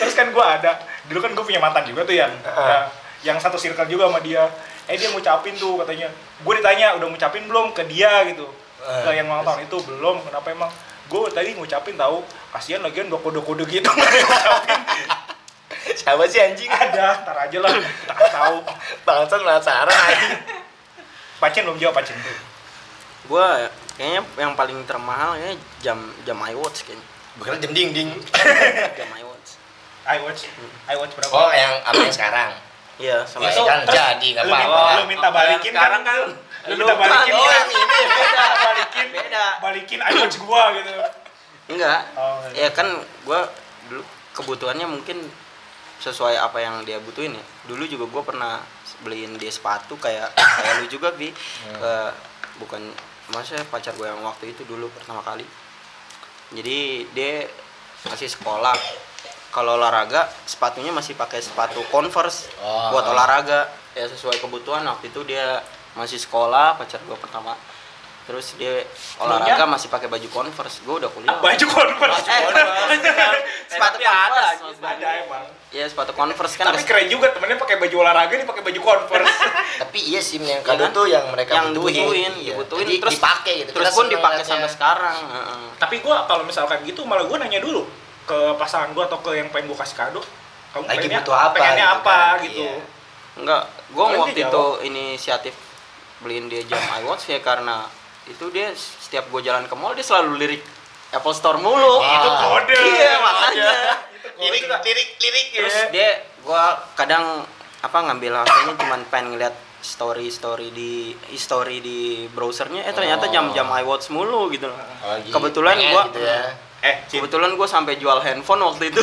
Terus kan gua ada. Dulu kan gua punya mantan juga tuh yang Heeh. yang satu circle juga sama dia. Eh dia ngucapin tuh katanya. Gue ditanya udah ngucapin belum ke dia gitu. Ke yang ulang tahun itu belum. Kenapa emang? Gue tadi ngucapin tahu kasihan lagian udah kode-kode gitu ngucapin. siapa sih anjing ada, ntar aja lah, nggak tahu. bangsat penasaran anjing Pacin belum jawab Pacin tuh. gue kayaknya yang paling termahal ya jam jam iWatch kayaknya bukan jam dinding jam iWatch iWatch, iWatch berapa? oh yang apa yang sekarang iya sama Itu kan jadi nggak lu minta, apa-apa. lu minta balikin sekarang kan lu lu minta kan, balikin oh, ya. yang ini. Beda, balikin, beda. balikin iWatch gua gitu. enggak. Oh, ya kan gue dulu kebutuhannya mungkin sesuai apa yang dia butuhin ya. Dulu juga gue pernah beliin dia sepatu kayak kayak lu juga bi. Eh, bukan maksudnya pacar gue yang waktu itu dulu pertama kali. Jadi dia masih sekolah kalau olahraga sepatunya masih pakai sepatu converse Oh. buat olahraga ya sesuai kebutuhan waktu itu dia masih sekolah pacar gue pertama terus dia olahraga masih pakai baju converse gue udah kuliah Baju converse. Eh, sepatu Tapi ada, converse anjing. maksudnya. ada emang. ya sepatu converse kan Tapi keren juga temennya pakai baju olahraga nih pakai baju converse. tapi iya sih yang Ya kado kan? tuh yang mereka yang butuhin, dibutuhin Iya. dibutuhin Jadi terus dipakai gitu terus Kita pun dipakai sampai sekarang heeh. Tapi gua kalau misalkan gitu malah gua nanya dulu ke pasangan gua atau ke yang pengen gua kasih kado. Kamu Lagi pengennya butuh apa Pengennya gitu apa kan, gitu. iya. enggak gue waktu itu inisiatif beliin dia jam iWatch ya karena itu dia setiap gue jalan ke mall dia selalu lirik Apple Store mulu Wah. Itu kode. iya makanya lirik lirik lirik terus ya. dia gue kadang apa ngambil HP-nya cuman pengen ngeliat story story di history di browsernya eh ternyata Oh. jam-jam iWatch mulu gitu loh Oh, gitu. kebetulan gua gitu ya. Eh, Cin. kebetulan gue sampai jual handphone waktu itu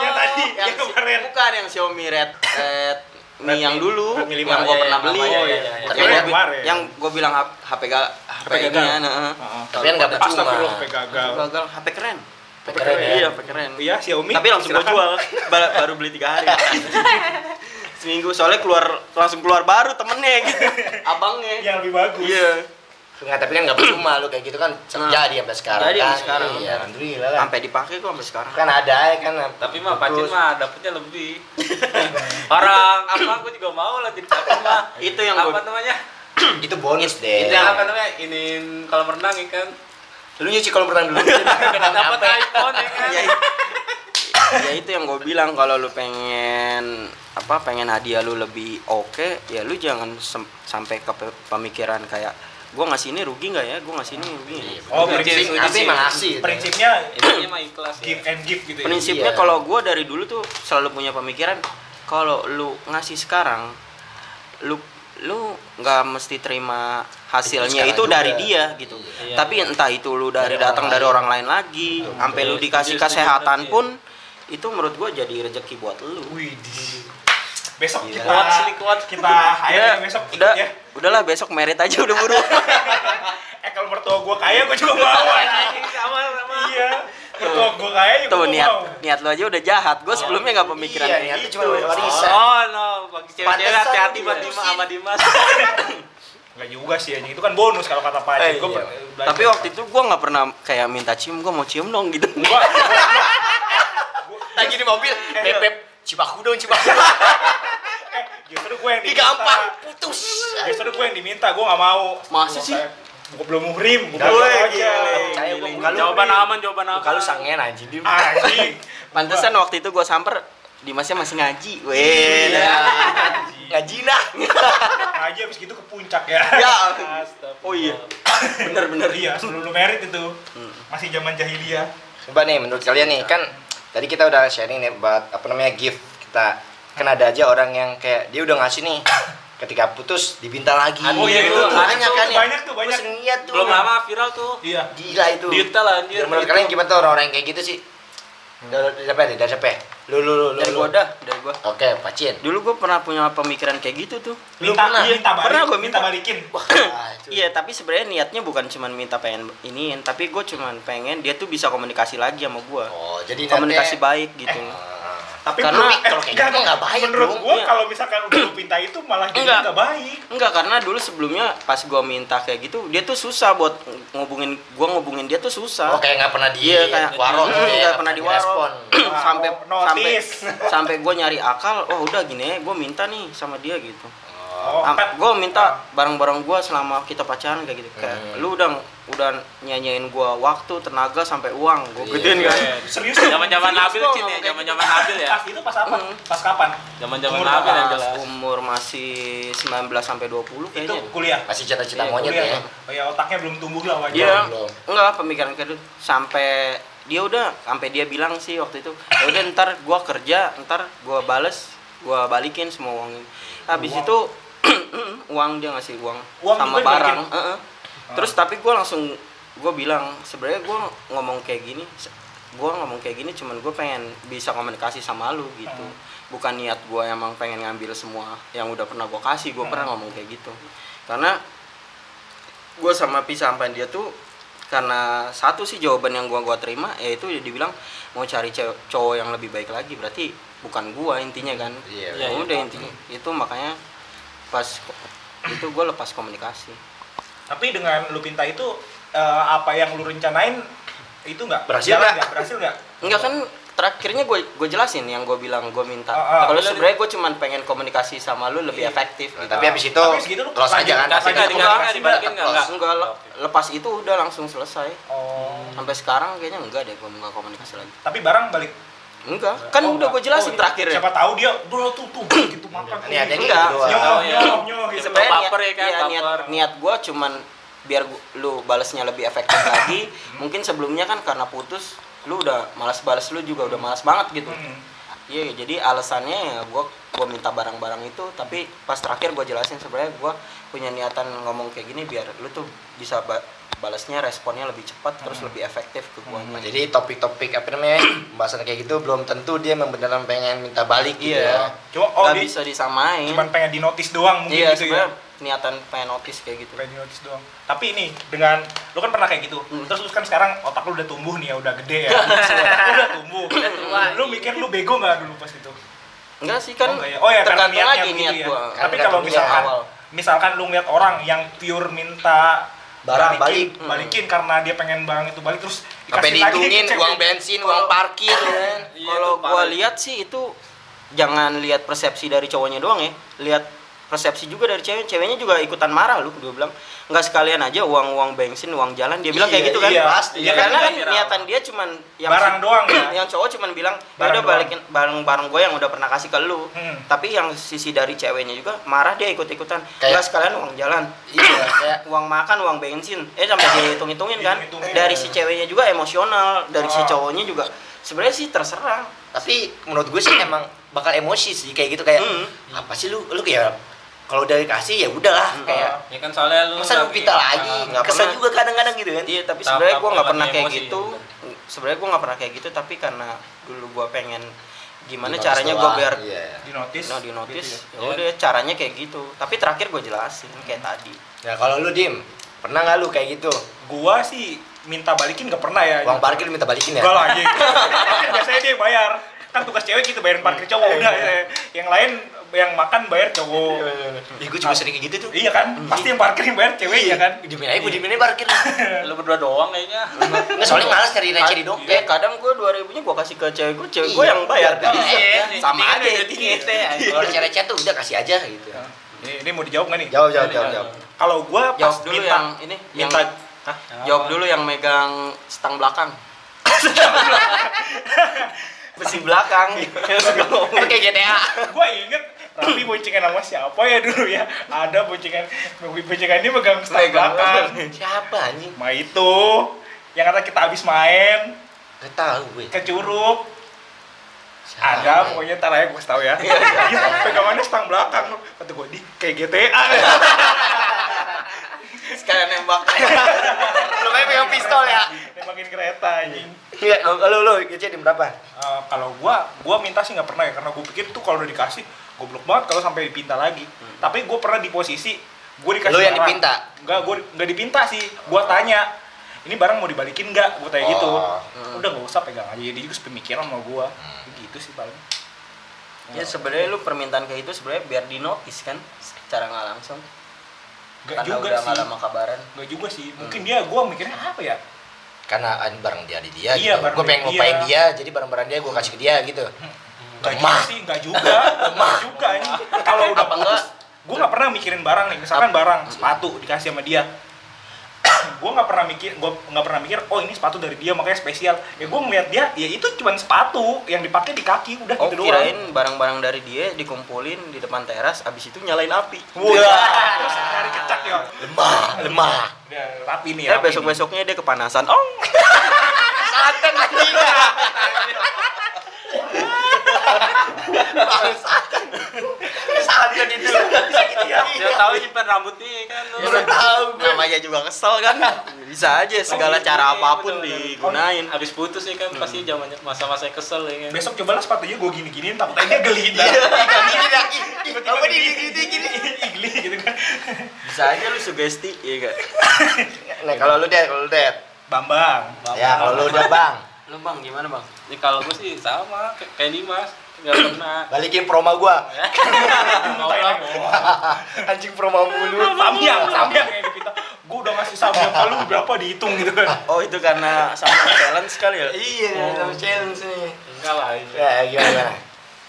yang tadi, yang yang si- kemarin. bukan yang Xiaomi Red Red Mi yang dulu Redmi yang gue iya, pernah iya, beli iya, Oh, iya, iya. iya. Tapi yang yang gua, kemarin. yang gue bilang HP, HP, ga, HP, HP ini gagal. ya, nah. Heeh. Tapi kan nggak percuma. HP gagal. gagal HP keren HP keren ya. iya HP keren Iya, Xiaomi. tapi langsung gue jual Ba- baru beli tiga hari seminggu soalnya keluar langsung keluar baru temennya gitu abangnya Yang lebih bagus. iya Nggak, tapi kan nggak percuma lu kayak gitu kan Nah. jadi sampai sekarang Jadi kan. sampai sekarang. Iya, alhamdulillah lah. sampai dipakai kok sampai sekarang Kan ada ya kan. tapi mah pacin mah dapetnya lebih orang apa gue juga mau lah jadi pacin mah Itu yang apa gua- namanya itu bonus deh. itu yang apa namanya ini kalau renang ikan Lu nyuci kalau berenang dulu. dapat iPhone ya kan ya, ya itu yang gue bilang kalau lu pengen apa pengen hadiah lu lebih oke ya lu jangan sampai ke pe- pemikiran kayak gue ngasih ini rugi nggak ya gue ngasih ini rugi ya?" Oh, Prinsip- prinsip, Tapi ngasih. itu. prinsipnya ikhlas ya. give and give gitu ya. prinsipnya Iya. kalau gue dari dulu tuh selalu punya pemikiran kalau lu ngasih sekarang lu lu nggak mesti terima hasilnya Itu itu dari juga. dia gitu Iya. tapi entah itu lu dari, Dari datang orang dari orang lain lagi sampai lu dikasih kesehatan pun itu menurut gua jadi rezeki buat lu Wih, di- besok Gila. kita Kuat sih, kuat. kita hire Udah, nih besok udah ya. udahlah besok merit aja udah buru Eh kalau mertua gua kaya gua juga mau sama sama Iya. Mertua gua kaya juga tuh niat mau. niat lu aja udah jahat gua sebelumnya nggak pemikiran Iya, niatnya gitu cuma warisan. oh no bagi cewek-cewek Pantesan hati-hati buat Dimas sama Dimas Enggak juga sih anjing. Itu kan bonus kalau kata Pak Eh, Haji. Gua iya. tapi waktu itu gua nggak pernah kayak minta cium gua mau cium dong gitu gua Lagi di mobil, beb beb, cibaku dong, cibaku. Justru gua yang Di diminta. gampang, putus. Justru gua yang diminta, gua nggak mau. Masa sih? Gua belum muhrim, gua Nggak belum boleh, aja. Percaya gua muka lu. jawaban aman jawaban aman Kalau sangen anjing dia. Anjing. pantesan waktu itu gua samper Dimasnya masih ngaji Iya. weh Ngaji nah. Aja abis gitu ke puncak ya. ya oh iya bener-bener Iya, sebelum lu merit itu. Hmm. Masih zaman jahiliyah. Coba nih menurut kalian nih kan tadi kita udah sharing nih buat apa namanya gift kita. Kan ada aja orang yang kayak dia udah ngasih nih ketika putus dibinta lagi. Oh iya, Gitu itu banyak tuh, kan ya. banyak tuh, banyak. Gua niat tuh. belum lama viral tuh Iya. Gila itu. Detail anjir Menurut kalian gimana tuh orang-orang yang kayak gitu sih? Dari siapa nih? Dari siapa? Lu lu lu lu. dari gua dah dari gua Oke, Pacin. dulu gua pernah punya pemikiran kayak gitu tuh Lu Minta, pernah? iya, minta balik, Pernah gua minta balikin. Iya, tapi sebenarnya niatnya bukan cuman minta pengen iniin, tapi gue cuman pengen dia tuh bisa komunikasi lagi sama gua. Oh, jadi komunikasi baik gitu. Ah. Tapi Karena- menurut- kalau kayak gitu nggak baik, Menurut dong. gua Iya. kalau misalkan udah lu pinta itu malah jadi Enggak. nggak baik. Enggak, karena dulu sebelumnya pas gua minta kayak gitu, dia tuh susah buat ngubungin gua ngubungin dia tuh susah. Oh, kayak nggak pernah di Iya, kayak warung Hmm, gitu ya, nggak pernah di warung. direspon. sampai sampai sampai gue nyari akal oh udah gini ya gue minta nih sama dia gitu Oh, gue minta barang-barang gue selama kita pacaran kayak gitu kayak Hmm. lu udah udah nyanyain gue waktu tenaga sampai uang gue Iya, gedein iya. kan serius Zaman-zaman Serius Nabil gua Cin ya, ngomong kayak zaman-zaman Nabil ya. Pas itu pas apa? Hmm. Pas kapan? Zaman-zaman Umur Nabil yang jelas. umur masih 19 sampai 20 Itu kayaknya kuliah. Masih cita-cita Iya, monyet kuliah. ya. Oh ya otaknya belum tumbuh lah wajar. Iya. belum. enggak pemikiran kayak gitu sampai dia udah sampai dia bilang sih waktu itu ya udah ntar gua kerja ntar gua bales gua balikin semua uang ini habis Uang. itu uang dia ngasih uang, Uang sama barang dibalikin? Heeh. terus tapi gua langsung gua bilang sebenarnya gua ngomong kayak gini gua ngomong kayak gini cuman gua pengen bisa komunikasi sama lu gitu Hmm. bukan niat gua emang pengen ngambil semua yang udah pernah gua kasih gua pernah Hmm. ngomong kayak gitu karena gue sama pisah sampai dia tuh karena satu sih jawaban yang gua gua terima yaitu dia dibilang mau cari cowok yang lebih baik lagi berarti bukan gua intinya kan Iya, ya iya. udah intinya itu makanya pas itu gue lepas komunikasi Tapi dengan lu pinta itu eh, apa yang lu rencanain itu nggak Berhasil nggak? Berhasil nggak? enggak kan terakhirnya gue gue jelasin yang gue bilang gue minta Ah, ah. kalau sebenarnya gue cuman pengen komunikasi sama lu lebih Iya. efektif gitu. Tapi habis itu lu los aja kan. Enggak, enggak, dibalikin nggak? enggak? Enggak. enggak le- lepas itu udah langsung selesai Oh. sampai sekarang kayaknya enggak deh gue nggak komunikasi lagi Tapi barang balik. Enggak kan Oh, udah gue jelasin Oh, terakhir ya Siapa tahu dia bro tuh tuh gitu makan. Ini ada Enggak. berdua. Nyoh, Oh, iya. nyoh, nyoh gitu. sebenarnya niat, Baper ya kan, iya, niat, baper. niat gue cuman biar gua- lu balesnya lebih efektif lagi mungkin sebelumnya kan karena putus lu udah malas balas lu juga udah malas banget gitu Hmm. iya jadi alasannya ya gue gua minta barang-barang itu tapi pas terakhir gue jelasin sebenarnya gue punya niatan ngomong kayak gini biar lu tuh bisa balasnya responnya lebih cepat terus lebih efektif ke gue Nah, jadi topik-topik apa namanya pembahasan kayak gitu belum tentu dia memang beneran pengen minta balik gitu Iya. ya. Cuma oh bisa disamain cuman pengen di notice doang mungkin iya gitu ya. niatan pengen notice kayak gitu Pengen di notice doang. Tapi ini dengan lu kan pernah kayak gitu. Hmm. Terus lu kan sekarang otak lu udah tumbuh nih ya, udah gede ya. otak lu udah tumbuh. tua. lu mikir lu bego nggak dulu pas itu? enggak sih kan oh, ya? oh ya karena tergantung niatnya lagi niat ya. gua Tapi kalau misalkan awal. misalkan lu ngeliat orang yang pure minta Barang balikin, balik. balikin karena dia pengen barang itu balik terus Sampai dikasih lagi dihitungin ke uang bensin, uang parkir kan. Iya, kalau itu gua lihat sih itu jangan lihat persepsi dari cowoknya doang ya. Lihat persepsi juga dari cewek ceweknya juga ikutan marah lu dia bilang nggak sekalian aja uang uang bensin uang jalan dia bilang kayak Iya, gitu kan iya, pasti. Iya, karena kan viral. niatan dia cuman yang Barang doang ya? yang cowok cuman bilang ya udah balikin barang barang gue yang udah pernah kasih ke lu Hmm. tapi yang sisi dari ceweknya juga marah dia ikut ikutan Kayak- nggak sekalian uang jalan Iya, kayak uang makan uang bensin eh sampai dia hitung hitungin kan Hitung-hitungin. dari si ceweknya juga emosional dari si Ah. cowoknya juga sebenarnya sih terserah tapi menurut gue sih emang bakal emosi sih kayak gitu kayak Hmm. apa sih lu lu kayak kalau udah dikasih ya udahlah kayak ya kan soalnya lu masa lu lagi- lagi Ah, nggak kesel pernah. juga kadang-kadang gitu kan Iya, tapi sebenarnya gue nggak pernah kayak gitu. Sebenarnya gue nggak pernah kayak gitu, tapi karena dulu gue pengen gimana Di caranya notice gue biar iya. di notice no di notice. gitu Ya udah caranya kayak gitu. Tapi terakhir gue jelasin kayak tadi. nah kalau lu dim pernah nggak lu kayak gitu gua sih minta balikin nggak pernah ya uang parkir lu minta balikin ya Enggak anjing. Parkir biasanya dia yang bayar. Kan tugas cewek gitu bayarin parkir cowok udah. ya. Yang lain yang makan bayar cowok. Ih, gue juga sering kayak gitu tuh Iya kan? Pasti yang parkir yang bayar cewek ya kan? dimin aja gue dimin aja parkir lu berdua doang kayaknya nggak soalnya malas cari receh di Eh, dompet kadang gue dua ribunya gue kasih ke cewek gue, cewek gue Iya, yang bayar. iya. Sama aja kan intinya. kalau receh-receh tuh udah kasih aja gitu Ini, ini mau dijawab nggak nih? jawab jawab jawab jawab Kalau gua pas Jawab dulu minta yang ini, yang minta Hah? Jawab dulu yang megang stang belakang. Besi belakang. kayak GTA gua inget Raffi boncengan sama siapa ya dulu ya? Ada boncengan boncengan ini megang stang belakang. siapa anjing? Ma itu. Yang kata kita habis main. Nggak tahu gue ke Curug. Siapa? ada pokoknya ntar aja gue kasih tau ya. Iya pegangannya stang belakang. Kata gue di kayak GTA Sekalian nembak. lu kayak pegang pistol ya? Nembakin kereta anjing. Iya, lu lu gece dim berapa? Eh, kalau gua gua minta sih nggak pernah ya karena gua pikir tuh kalau udah dikasih goblok banget kalau sampai dipinta lagi. Tapi gua pernah di posisi gua dikasih Lu yang barang. dipinta? nggak gua nggak dipinta sih. Gua tanya ini barang mau dibalikin nggak? Gua tanya gitu. Oh. udah nggak usah pegang aja. Jadi juga pemikiran sama gua. Gitu sih paling. Ya sebenarnya lu permintaan kayak itu sebenarnya biar di notice kan secara nggak langsung. nggak Karena juga udah sih. lama kabaran. nggak juga sih. Mungkin dia gua mikirnya apa ya? Karena ini barang dia di dia Iya, gitu. Gue pengen dia. ngupain dia, jadi barang-barang dia gue kasih ke dia gitu Gak juga sih, gak juga, lemah juga ini. Kalau udah Apa enggak? gue nggak pernah mikirin barang nih, misalkan barang sepatu dikasih sama dia, gue nggak pernah mikir, gue nggak pernah mikir, oh ini sepatu dari dia makanya spesial. Ya gue ngeliat dia, ya itu cuma sepatu yang dipakai di kaki, udah Oh gitu doang. kirain barang-barang dari dia dikumpulin di depan teras, abis itu nyalain api. Wah, terus nyari kecak ya. Lemah, lemah Udah rapi nih. Ya besok besoknya dia kepanasan. Oh, Santen anjing Santen itu dia tahu nyimpan rambutnya kan lu. ya udah tahu namanya juga kesel kan. Bisa aja segala cara apa pun digunain. habis putus nih kan pasti zamannya masa-masa kesel ya kan Besok cobalah sepatunya gue gini-giniin, takutnya dia geli. Iya, gini Tiba-tiba Apa di gini gini Igli gitu kan. Bisa aja lu sugesti, ya kan. Nah kalau lu deh, kalau lu deh Bambang. Ya kalau lu udah bang Lu bang gimana bang? Ini kalau gue sih sama kayak kayak Dimas nggak pernah Balikin promo gua ngobrol Anjing promo mulu Samyang, samyang yang dipinta. Gue udah ngasih samyang ke lu berapa dihitung gitu kan. Oh itu karena sama challenge kali ya? Iya, sama challenge nih enggak lah ini Ya gimana, gimana?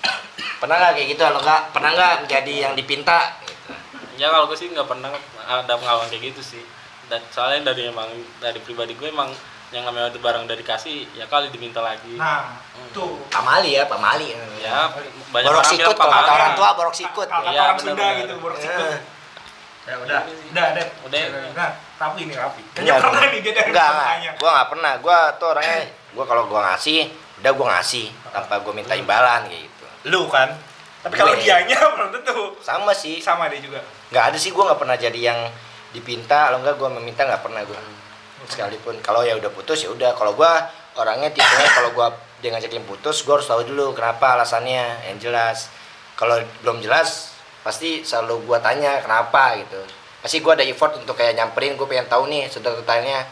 Pernah nggak kayak gitu? Kalau nggak, pernah nggak jadi yang dipinta? Gitu. ya kalau gue sih nggak pernah ada pengalaman kayak gitu sih dan soalnya dari emang dari pribadi gue emang yang namanya barang dari kasih ya kali diminta lagi Nah, tuh. Pamali ya, pamali. ya banyak borok orang sikut kalau kata orang tua borok sikut. Kata Iya, orang Sunda gitu, borok Eh. sikut. Ya udah, udah, udah. Udah. Nah, Rapi ini Rapi. Kayaknya Enggak, pernah gua- nih dia dari enggak. Gua nggak pernah. Gua tuh orangnya, gua kalau gua ngasih, udah gua ngasih tanpa gua minta imbalan kayak gitu. Lu kan. Tapi kalau Gue. dianya belum tentu. Sama sih. Sama dia juga. nggak ada sih gua nggak pernah jadi yang dipinta kalau enggak gua meminta nggak pernah gua sekalipun kalau ya udah putus ya udah. Kalau gua orangnya tipenya kalau gua dia ngajakin putus gua harus tahu dulu kenapa alasannya yang jelas. Kalau belum jelas pasti selalu gua tanya kenapa gitu. Pasti gua ada effort untuk kayak nyamperin gua pengen tahu nih detailnya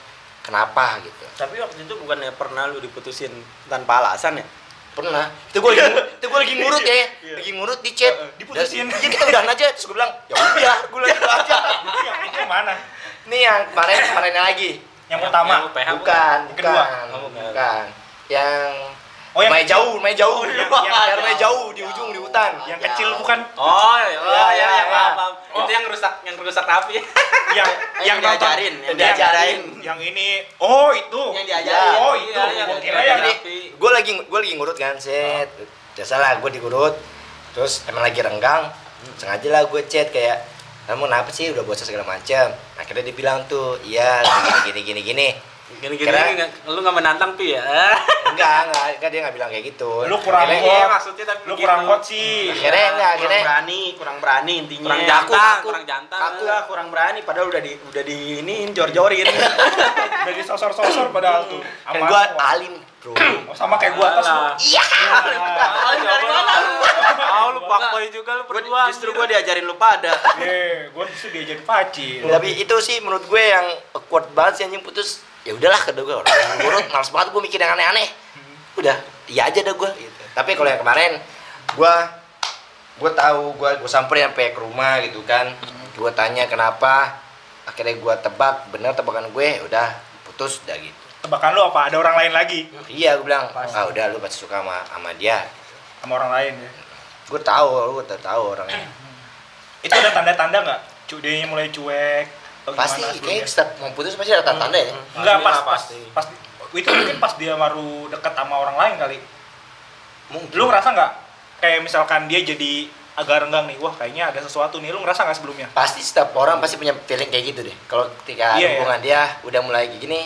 kenapa gitu. Tapi waktu itu bukannya pernah lu diputusin tanpa alasan ya? pernah. Itu gue lagi itu gue lagi ngurut ya. Lagi ngurut di chat. Diputusin. iya kita udahan aja. Terus gue bilang ya udah. Gue lagi aja. Itu yang, yang mana? nih yang kemarin kemarin lagi Yang pertama. Yang PH bukan Yang kedua? bukan Oh, bukan. bukan yang Oh, yang main jauh main jauh Oh, yang- yang, yang- yang main jauh di ujung di hutan Yang kecil bukan? oh ya oh, Ya, ya, ya, ya, ya. Oh. itu yang rusak yang rusak rapi yang Yang diajarin, yang diajarin. yang, yang ini oh itu Yang diajarin. oh Iya, itu iya, iya, kira iya. yang Jadi- gue lagi gue lagi ngurut kan set biasa lah gue diurut terus emang lagi renggang sengaja lah gue chat kayak kamu kenapa sih udah bosan segala macam akhirnya dia bilang tuh iya gini gini gini gini gini gini, Karena- gini, lu nggak menantang pi ya enggak enggak enggak dia nggak bilang kayak gitu Lu kurang Akhirnya- hot. Iya, maksudnya tapi Lu begitu. kurang hot sih. akhirnya enggak kurang akhirnya berani kurang berani intinya Kurang jantan, aku- kurang jantan. aku lah kurang berani padahal udah di udah di ini jor-jorin Jadi sosor-sosor padahal tuh. kan gua alim Oh, sama kayak gua atas iya. Ah, dari mana lu? Ah, lu fuckboy juga lu Gua- berdua. justru gua diajarin lu pada. Iya, gua justru diajarin paci. tapi itu sih menurut gue yang awkward banget sih anjing. Putus ya udahlah kata gue orang yang buruk males banget gue mikir yang aneh-aneh. Udah iya aja dah gue gitu. tapi kalau yang kemarin gue gue tahu gue gue samperin sampai ke rumah gitu kan. Gue tanya kenapa akhirnya gue tebak bener tebakan gue udah putus udah gitu Tebakan lu apa? Ada orang lain lagi iya gue bilang ah udah lu pasti suka sama sama dia sama orang lain ya. gue tahu gue udah tahu orangnya Itu ada tanda-tanda nggak? Dia mulai cuek atau pasti kayak setiap mau putus pasti ada tanda-tanda ya Enggak Pasti pas pas pasti. pas itu mungkin pas dia baru dekat sama orang lain kali. mungkin Lu ngerasa nggak kayak misalkan dia jadi agak renggang nih, wah kayaknya ada sesuatu nih. Lu ngerasa nggak sebelumnya? pasti setiap orang pasti punya feeling kayak gitu deh kalau ketika Iya, ya. hubungan dia udah mulai kayak gini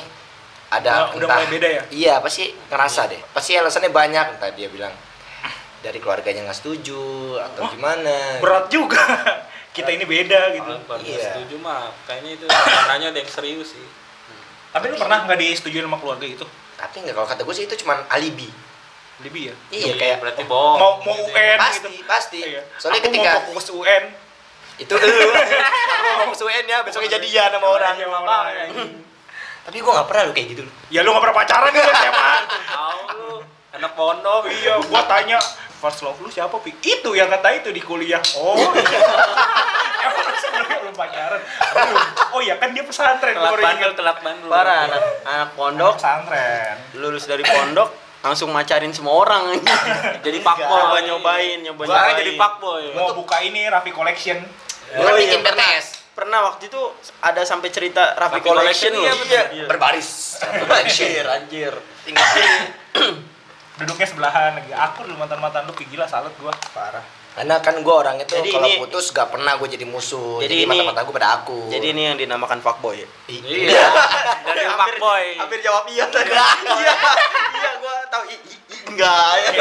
ada Udah- udah mulai beda ya? iya pasti ngerasa deh pasti alasannya banyak entah dia bilang dari keluarganya nggak setuju atau gimana Berat juga. Kita ini beda gitu. Keluarga Iya. setuju mah kayaknya itu tandanya ada yang serius sih. Tapi lu pernah nggak disetujui sama keluarga itu? tapi nggak kalau kata gue sih itu cuman alibi Lebih ya? iya kayak berarti bohong. mau mau UN pasti gitu. pasti Iya. soalnya Aku ketika mau fokus UN. itu lu aku mau ngomong UN ya besoknya jadian sama orang Iya, sama orang. Tapi gue nggak pernah lu kayak gitu lu Ya lu nggak pernah pacaran kan SMA? Tahu lu anak pondok. iya, gua tanya first love lu siapa pi? Itu yang kata itu di kuliah. Oh, iya. Emang lu sebelumnya belum pacaran? Oh iya kan dia pesantren. Telat bandel, telat bandel. parah anak anak pondok Pesantren. lulus dari pondok langsung macarin semua orang Jadi nyoba fuckboy. nyobain nyoba Sekarang nyobain. jadi fuckboy. Mau buka ini Raffi Collection. Gua Oh, bikin iya. PTS pernah waktu itu ada sampai cerita Raffi Raffi Collection Collection, loh iya. Iya. berbaris anjir anjir tinggal Duduknya sebelahan lagi. Aku dulu mantan-mantan lu kayak gila salut gua. parah karena kan gue orang itu Jadi kalau ini- putus gak pernah gue jadi musuh Jadi jadi, ini- mata-mata gue pada aku jadi ini yang dinamakan fuckboy ya? Iya. Dari fuckboy. hampir jawab iya tadi iya iya gua i, i- enggak. Ya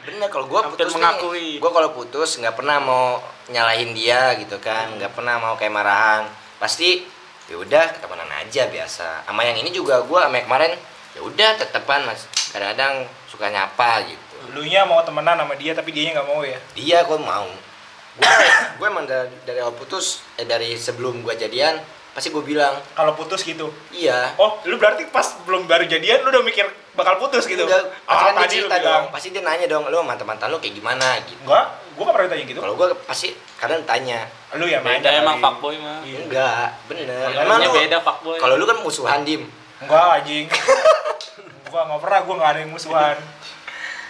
bener kalau gue putus mengakui. gue kalau putus nggak pernah mau nyalahin dia gitu kan nggak pernah mau kayak marahan. Pasti ya udah ketemenan aja biasa. Sama yang ini juga gue sama yang kemarin ya udah tetepan mas. Kadang-kadang suka nyapa gitu. Lu nya mau temenan sama dia tapi dia nggak mau ya. dia gue mau. Gue gue emang dari, dari awal putus eh dari sebelum gue jadian pasti gue bilang Kalau putus gitu. iya Oh, lu berarti pas belum baru jadian lu udah mikir bakal putus gitu. Enggak, pasti Ah, kan tadi lu cerita bilang. dong pasti dia nanya dong lu mantan-mantan lu kayak gimana gitu Enggak, gua gak pernah ditanya gitu. kalau gue pasti kadang tanya Lu ya main Beda emang fuckboy mah. Iya. enggak bener Emang emang lu beda fuckboy. kalau lu kan musuhan dim Enggak anjing. gua nggak pernah, gua nggak ada yang musuhan.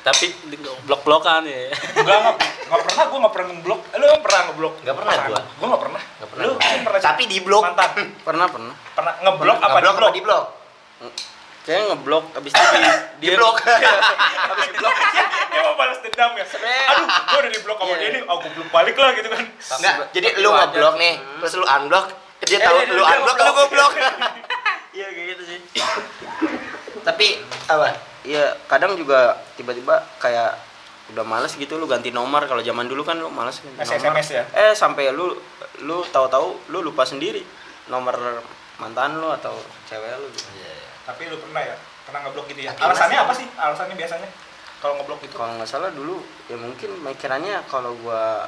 Tapi di- blok-blokan ya. Enggak, nggak nggak pernah, gua nggak pernah ngeblok. Lu emang pernah ngeblok? Nggak pernah gua. Gua nggak pernah. Nggak pernah. Lu pernah Tapi di blok. Mantan. pernah pernah Pernah ngeblok apa Ngeblok di blok? di blok kayaknya ngeblok abis itu di, di blok Habis di blok dia, dia mau balas dendam ya. Sebenarnya- Aduh, gua udah di blok sama Iya. dia nih, aku belum balik lah gitu kan. Enggak, jadi lu ngeblok nih, terus lu unblock, dia Eh, tahu lu unblock, lu ngeblok. goblok. iya kayak gitu sih Tapi apa? Iya kadang juga tiba-tiba kayak udah males gitu lu ganti nomor kalau zaman dulu kan lu males ganti nomor SMS ya? eh sampai lu lu tahu-tahu lu lupa sendiri nomor mantan lu atau cewek lu gitu. Tapi lu pernah ya? Pernah ngeblok gitu ya? Tapi Alasannya masih- apa sih? Alasannya biasanya kalau ngeblok itu? kalau nggak salah dulu ya mungkin mikirannya kalau gua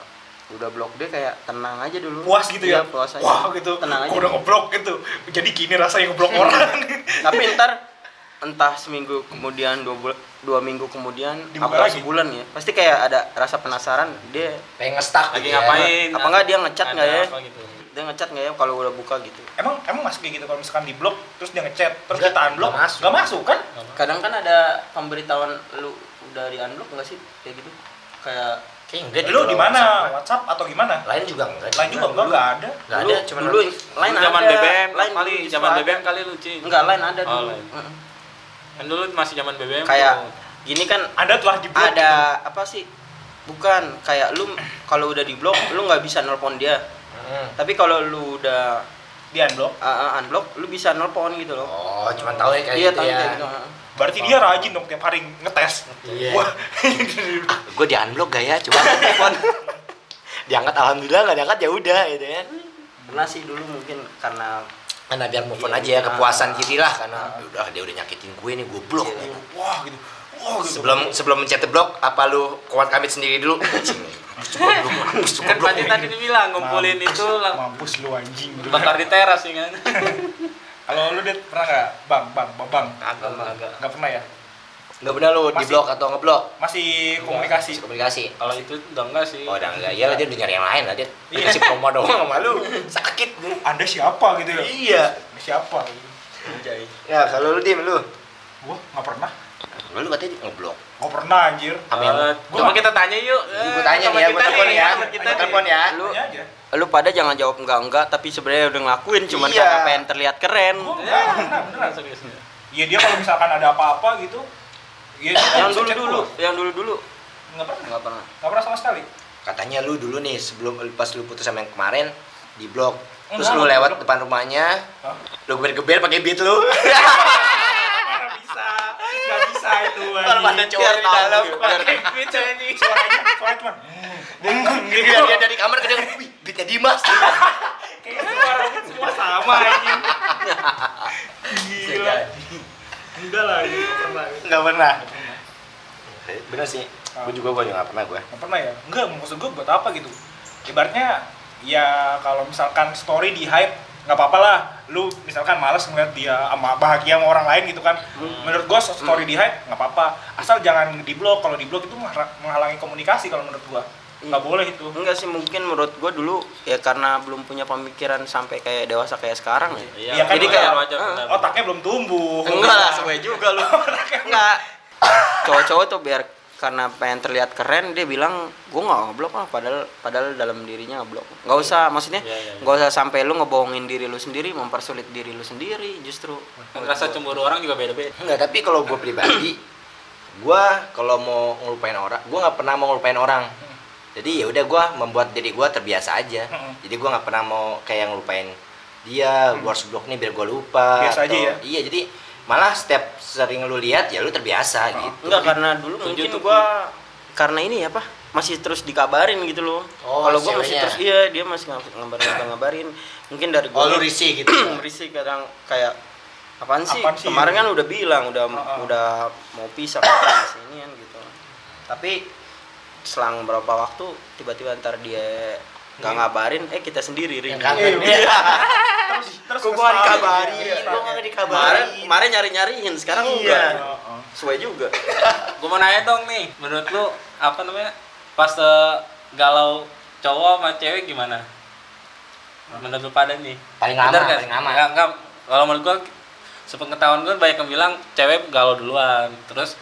udah blok dia kayak tenang aja dulu puas gitu ya? Iya, puas aja Wah gitu, tenang aja udah ngeblok gitu. Jadi gini rasanya ngeblok orang. tapi ntar entah seminggu kemudian dua, bul- dua minggu kemudian Dibuka apa lagi? sebulan ya pasti kayak ada rasa penasaran dia Pengen nge-stuck Lagi gitu ya. ngapain? apa enggak dia ngechat Ada nggak ya gitu. dia ngechat nggak ya kalau udah buka gitu emang emang masuk kayak gitu kalau misalkan di blok terus dia ngechat terus Nggak, kita unblock nggak masuk. nggak masuk kan kadang kan ada pemberitahuan lu udah di unblock nggak sih kayak gitu kayak Kayak enggak deh lu kalau di mana WhatsApp. WhatsApp atau gimana Lain juga enggak. lain juga enggak enggak ada Enggak dulu, ada, cuma dulu lain Dulu zaman ada BBM lain kali, zaman BBM kali lu, Ci. enggak lain ada Oh, dulu lain. Heeh. Kan dulu masih zaman BBM. kayak tuh. gini kan ada telah di blok ada apa sih bukan kayak lu kalau udah di blok lu nggak bisa nelpon dia Hmm. tapi kalau lu udah di unblock uh, uh, unblock lu bisa nelpon gitu loh Oh, cuma tahu ya kayak iya gitu tahu ya. kayak gitu heeh. Berarti dia rajin dong tiap hari ngetes. Iya. Wah, gue di unblock gak ya angkat telepon diangkat alhamdulillah nggak diangkat ya udah gitu ya pernah sih dulu mungkin karena karena biar move on Iya, aja ya iya. kepuasan diri lah karena udah dia udah nyakitin gue nih gue blok Iya. wah gitu. Wah gitu. sebelum sebelum mencet blok apa lu kuat kamit sendiri dulu kan tadi tadi dibilang ngumpulin Mampus, itu lang- mampus lu anjing. bakar di teras ya kan Kalau lu Dit, pernah nggak? Bang, bang, bang, bang. agak agak Nggak pernah ya? Nggak pernah lu di Masih- blok atau ngeblok Masih komunikasi. komunikasi kalau itu udah enggak sih oh udah enggak ya dia udah nyari yang lain lah dia Iya. si promo doang sama lu sakit deh Anda siapa gitu ya? iya siapa? ya kalau lu dim lu Gua nggak pernah. lu katanya ngeblok Nggak pernah anjir. Sama yang- Eh, coba kita tanya yuk gue tanya nih ya gue telepon ya gue telepon ya Lu lu pada jangan jawab enggak enggak tapi sebenarnya udah ngelakuin cuman Iya. karena pengen terlihat keren. Gua pernah, beneran. Iya dia kalau misalkan ada apa-apa gitu, Iya, yang bisa dulu dulu, gua. yang dulu dulu Nggak pernah. enggak pernah. Nggak pernah sama sekali. katanya lu dulu nih sebelum pas lu putus sama yang kemarin di blok terus Enggak, lu enggak, lewat depan rumahnya Hah? lu geber-geber pakai beat lu Nggak bisa. Nggak bisa itu. kalau ada cowok di tahu, dalam biar- pakai beat anjing Suaranya, cuma. dia dia dari kamar kadang wih beatnya Dimas Kayak suara semua sama anjing. Gila. Enggak lah, ini pernah. nggak pernah? Bener sih. Gue juga gue juga nggak pernah gue Nggak pernah ya? Enggak, maksud gue buat apa gitu? Ibaratnya ya kalau misalkan story di hype nggak apa-apa lah. Lu misalkan males ngeliat dia sama bahagia sama orang lain gitu kan. Menurut gue story di hype nggak apa-apa. Asal jangan di blok kalau di blok itu mengha- menghalangi komunikasi kalau menurut gue nggak boleh itu Enggak sih mungkin menurut gua dulu ya karena belum punya pemikiran sampai kayak dewasa kayak sekarang ya. Iya, Iya, kan jadi kayak wajar, wajar. otaknya belum tumbuh Enggak lah, sesuai juga lu. Enggak. Cowok-cowok tuh biar karena pengen terlihat keren dia bilang gua nggak ngeblok ah padahal padahal dalam dirinya ngeblok nggak usah maksudnya Iya, iya, iya. nggak usah sampai lu ngebohongin diri lu sendiri mempersulit diri lu sendiri justru rasa cemburu orang juga beda-beda Enggak, tapi kalau gue pribadi, gue kalau mau ngelupain orang, gue nggak pernah mau ngelupain orang. Jadi ya udah gue membuat diri gue terbiasa aja. Hmm. Jadi gue nggak pernah mau kayak ngelupain dia, gue harus blok nih biar gue lupa. Biasa aja ya? Iya, jadi malah setiap sering lu lihat ya lu terbiasa gitu. enggak karena dulu mungkin gua karena ini ya pak masih terus dikabarin gitu loh Oh, kalau gua masih terus iya dia masih ngab- ngabarin ngabarin mungkin dari Oh gua lu risih gitu. berisik kadang kayak apaan sih? Apaan sih? Kemarin kan udah bilang udah Heeh. udah mau pisah sini kan gitu. Tapi selang berapa waktu tiba-tiba ntar dia nggak ngabarin, eh kita sendiri ring. Yang kangen. Iya. terus terus Kok gua nggak dikabarin? ya. Nggak Kemarin dikabarin. kemarin nyari-nyariin, sekarang Iya. enggak. Heeh. Sesuai juga. gue mau nanya dong nih menurut lu apa namanya pas eh, galau cowok sama cewek gimana menurut lu pada nih Paling lama, nggak? paling lama. Nggak, nggak. kalau menurut gua sepengetahuan gue banyak yang bilang cewek galau duluan terus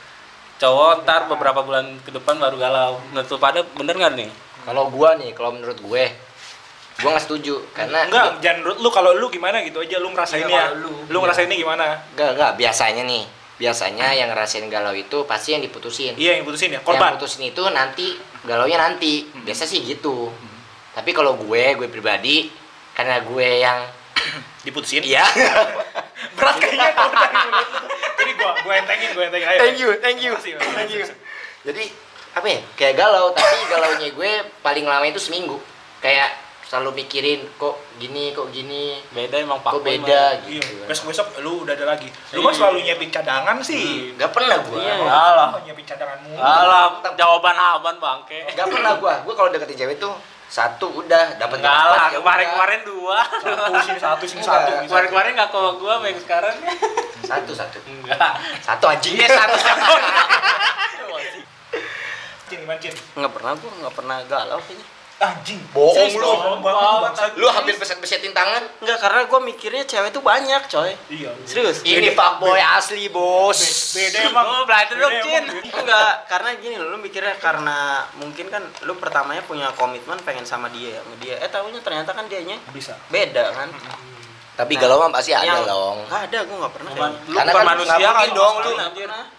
cowok ntar beberapa bulan ke depan baru galau menurut pada bener nggak nih Kalau gue nih, kalau menurut gue, gue nggak setuju karena enggak jangan menurut lu kalau lu gimana gitu aja lu ngerasainnya Iya, kalau lu, lu. ngerasainnya gimana Enggak, enggak, biasanya nih. Biasanya yang ngerasain galau itu pasti yang diputusin. iya yang putusin ya Yang korban putusin itu nanti galaunya nanti. Biasa sih gitu. Tapi kalau gue, gue pribadi karena gue yang diputusin iya. berat kayaknya kalau dari mulut lu. jadi gua gua entengin gua entengin ayo thank you, thank you. Makasih, Thank you. Jadi apa ya? Kayak galau, tapi galaunya gue paling lama itu seminggu. Kayak selalu mikirin kok gini, kok gini, beda emang kok pak Boy beda iya gitu. besok besok lu udah ada lagi lu mah Iya. selalu nyiapin cadangan sih Gak pernah gue. Iya. Alah. mah nyiapin cadangan mulu Alah, jawaban aman bangke. Gak pernah gue. Gue kalau deketin cewek tuh satu udah dapat Enggak lah, ya kemarin-kemarin dua. satu sini satu Enggak. satu gitu. Kemarin-kemarin nggak ke gua, yang sekarang satu satu enggak. satu anjingnya satu Cin, gimana Cin? Nggak pernah gua, nggak pernah galau kayaknya. Anjing Bohong lu. bohong banget lu hampir beset-besetin tangan Enggak, karena gua mikirnya cewek tuh banyak, coy. iya Serius. ini fuckboy asli bos beda emang Oh, belajar dong, Cin. Enggak, karena gini lu mikirnya karena mungkin kan lu pertamanya punya komitmen pengen sama dia sama dia. Eh tahunya ternyata kan dianya bisa beda kan. Tapi galau mah pasti ada Yang- dong Nggak ada, gua nggak pernah. Gitu. lu Karena bukan kan manusia kan mungkin dong, lu.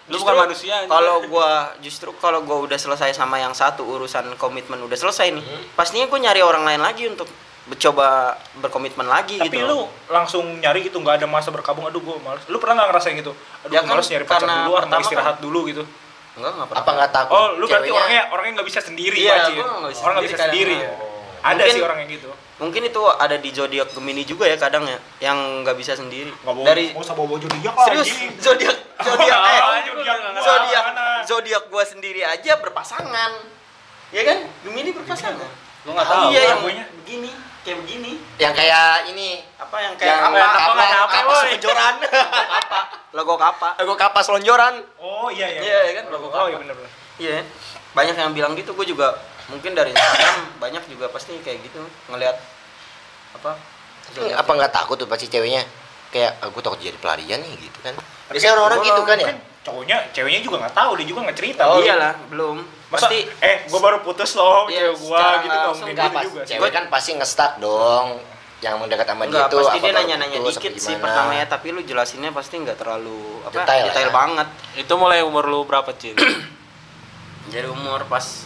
lu. bukan manusia. Kalau gua justru kalau gua udah selesai sama yang satu urusan komitmen udah selesai nih, pastinya gua nyari orang lain lagi untuk coba berkomitmen lagi Tapi gitu lu langsung nyari gitu nggak ada masa berkabung aduh gue males. Lu pernah nggak ngerasain gitu? Aduh Ya gue kan, males nyari pacar dulu, ah, mau pertama istirahat dulu gitu. enggak enggak pernah Apa nggak takut? Oh, lu berarti ceweknya- orangnya orangnya nggak bisa sendiri, Iya, Pak, nggak bisa Orang nggak bisa sendiri ya. kadang. Ada sih orang yang gitu. Mungkin itu ada di zodiak Gemini juga ya kadang ya yang nggak bisa sendiri bawa, dari nggak usah bawa baju dia serius zodiak zodiak eh zodiak gua zodiak zodiak gua sendiri aja berpasangan ya kan Gemini berpasangan Lu nggak tahu. iya yang guanya. begini kayak begini Yang kayak ini apa yang kayak yang apa apa kapal, nggak nyampe, kapal woy? selonjoran. logo kapa Logo kapas selonjoran. Oh iya iya. Iya, iya kan, logo Oh apa. iya bener bener. iya banyak yang bilang gitu gue juga mungkin dari Instagram banyak juga pasti kayak gitu ngelihat apa zodiak. Apa nggak takut tuh pasti ceweknya? Kayak aku takut jadi pelarian nih gitu kan. Biasanya orang-orang gitu kan ya. Kan cowoknya, ceweknya juga nggak tahu, dia juga nggak cerita. oh iyalah belum Masa, pasti eh gue baru putus loh Iya, cewek gua secara gitu nggak mungkin Enggak gitu pas juga cewek kan pasti nge-stuck dong. Yang mendekat sama dia tuh pasti apa dia nanya-nanya putus, dikit sih gimana. pertamanya tapi lu jelasinnya pasti nggak terlalu apa Detail detail, ya. banget Itu mulai umur lu berapa, Cin? jadi umur pas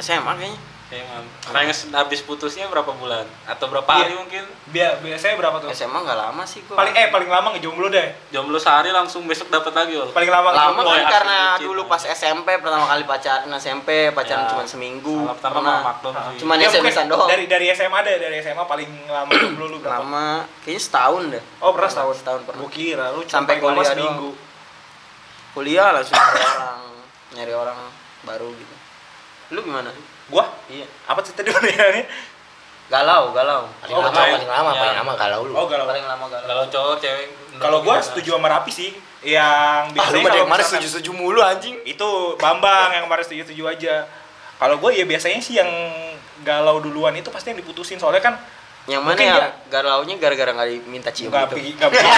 SMA kayaknya Emang. Pengen habis putusnya berapa bulan? Atau berapa hari Iya. mungkin? Bia- biasanya berapa tuh? SMA nggak lama sih gua Paling eh paling lama ngejomblo deh. Jomblo sehari langsung besok dapat lagi loh. Paling lama lama kan karena asli, dulu pas SMP pertama kali pacaran SMP pacaran Ya. cuma seminggu Salah pertama McDonald sih. Cuman Ya, SMS-an doang. Dari dari SMA deh, dari SMA paling lama jomblo lu berapa? lama kayaknya setahun deh Oh, pernah setahun? setahun pernah Gue kira lu Sampai kuliah seminggu. kuliah langsung nyari orang nyari orang baru gitu lu gimana Gua iya apa sih tadi pertanyaannya? galau galau Paling Oh, lama, betul. paling lama, Ya. paling lama kalau lu. Oh, galau. paling lama galau Kalau cowok cewek Kalau gua gimana? setuju sama Rapi sih. Yang Ah, lu biasanya dari kemarin setuju-setuju mulu anjing. itu Bambang yang kemarin setuju-setuju aja. Kalau gue ya biasanya sih yang galau duluan itu pasti yang diputusin soalnya kan yang mana Mungkin ya dia- galaunya gara-gara nggak diminta cium nggak gitu pergi nggak pergi.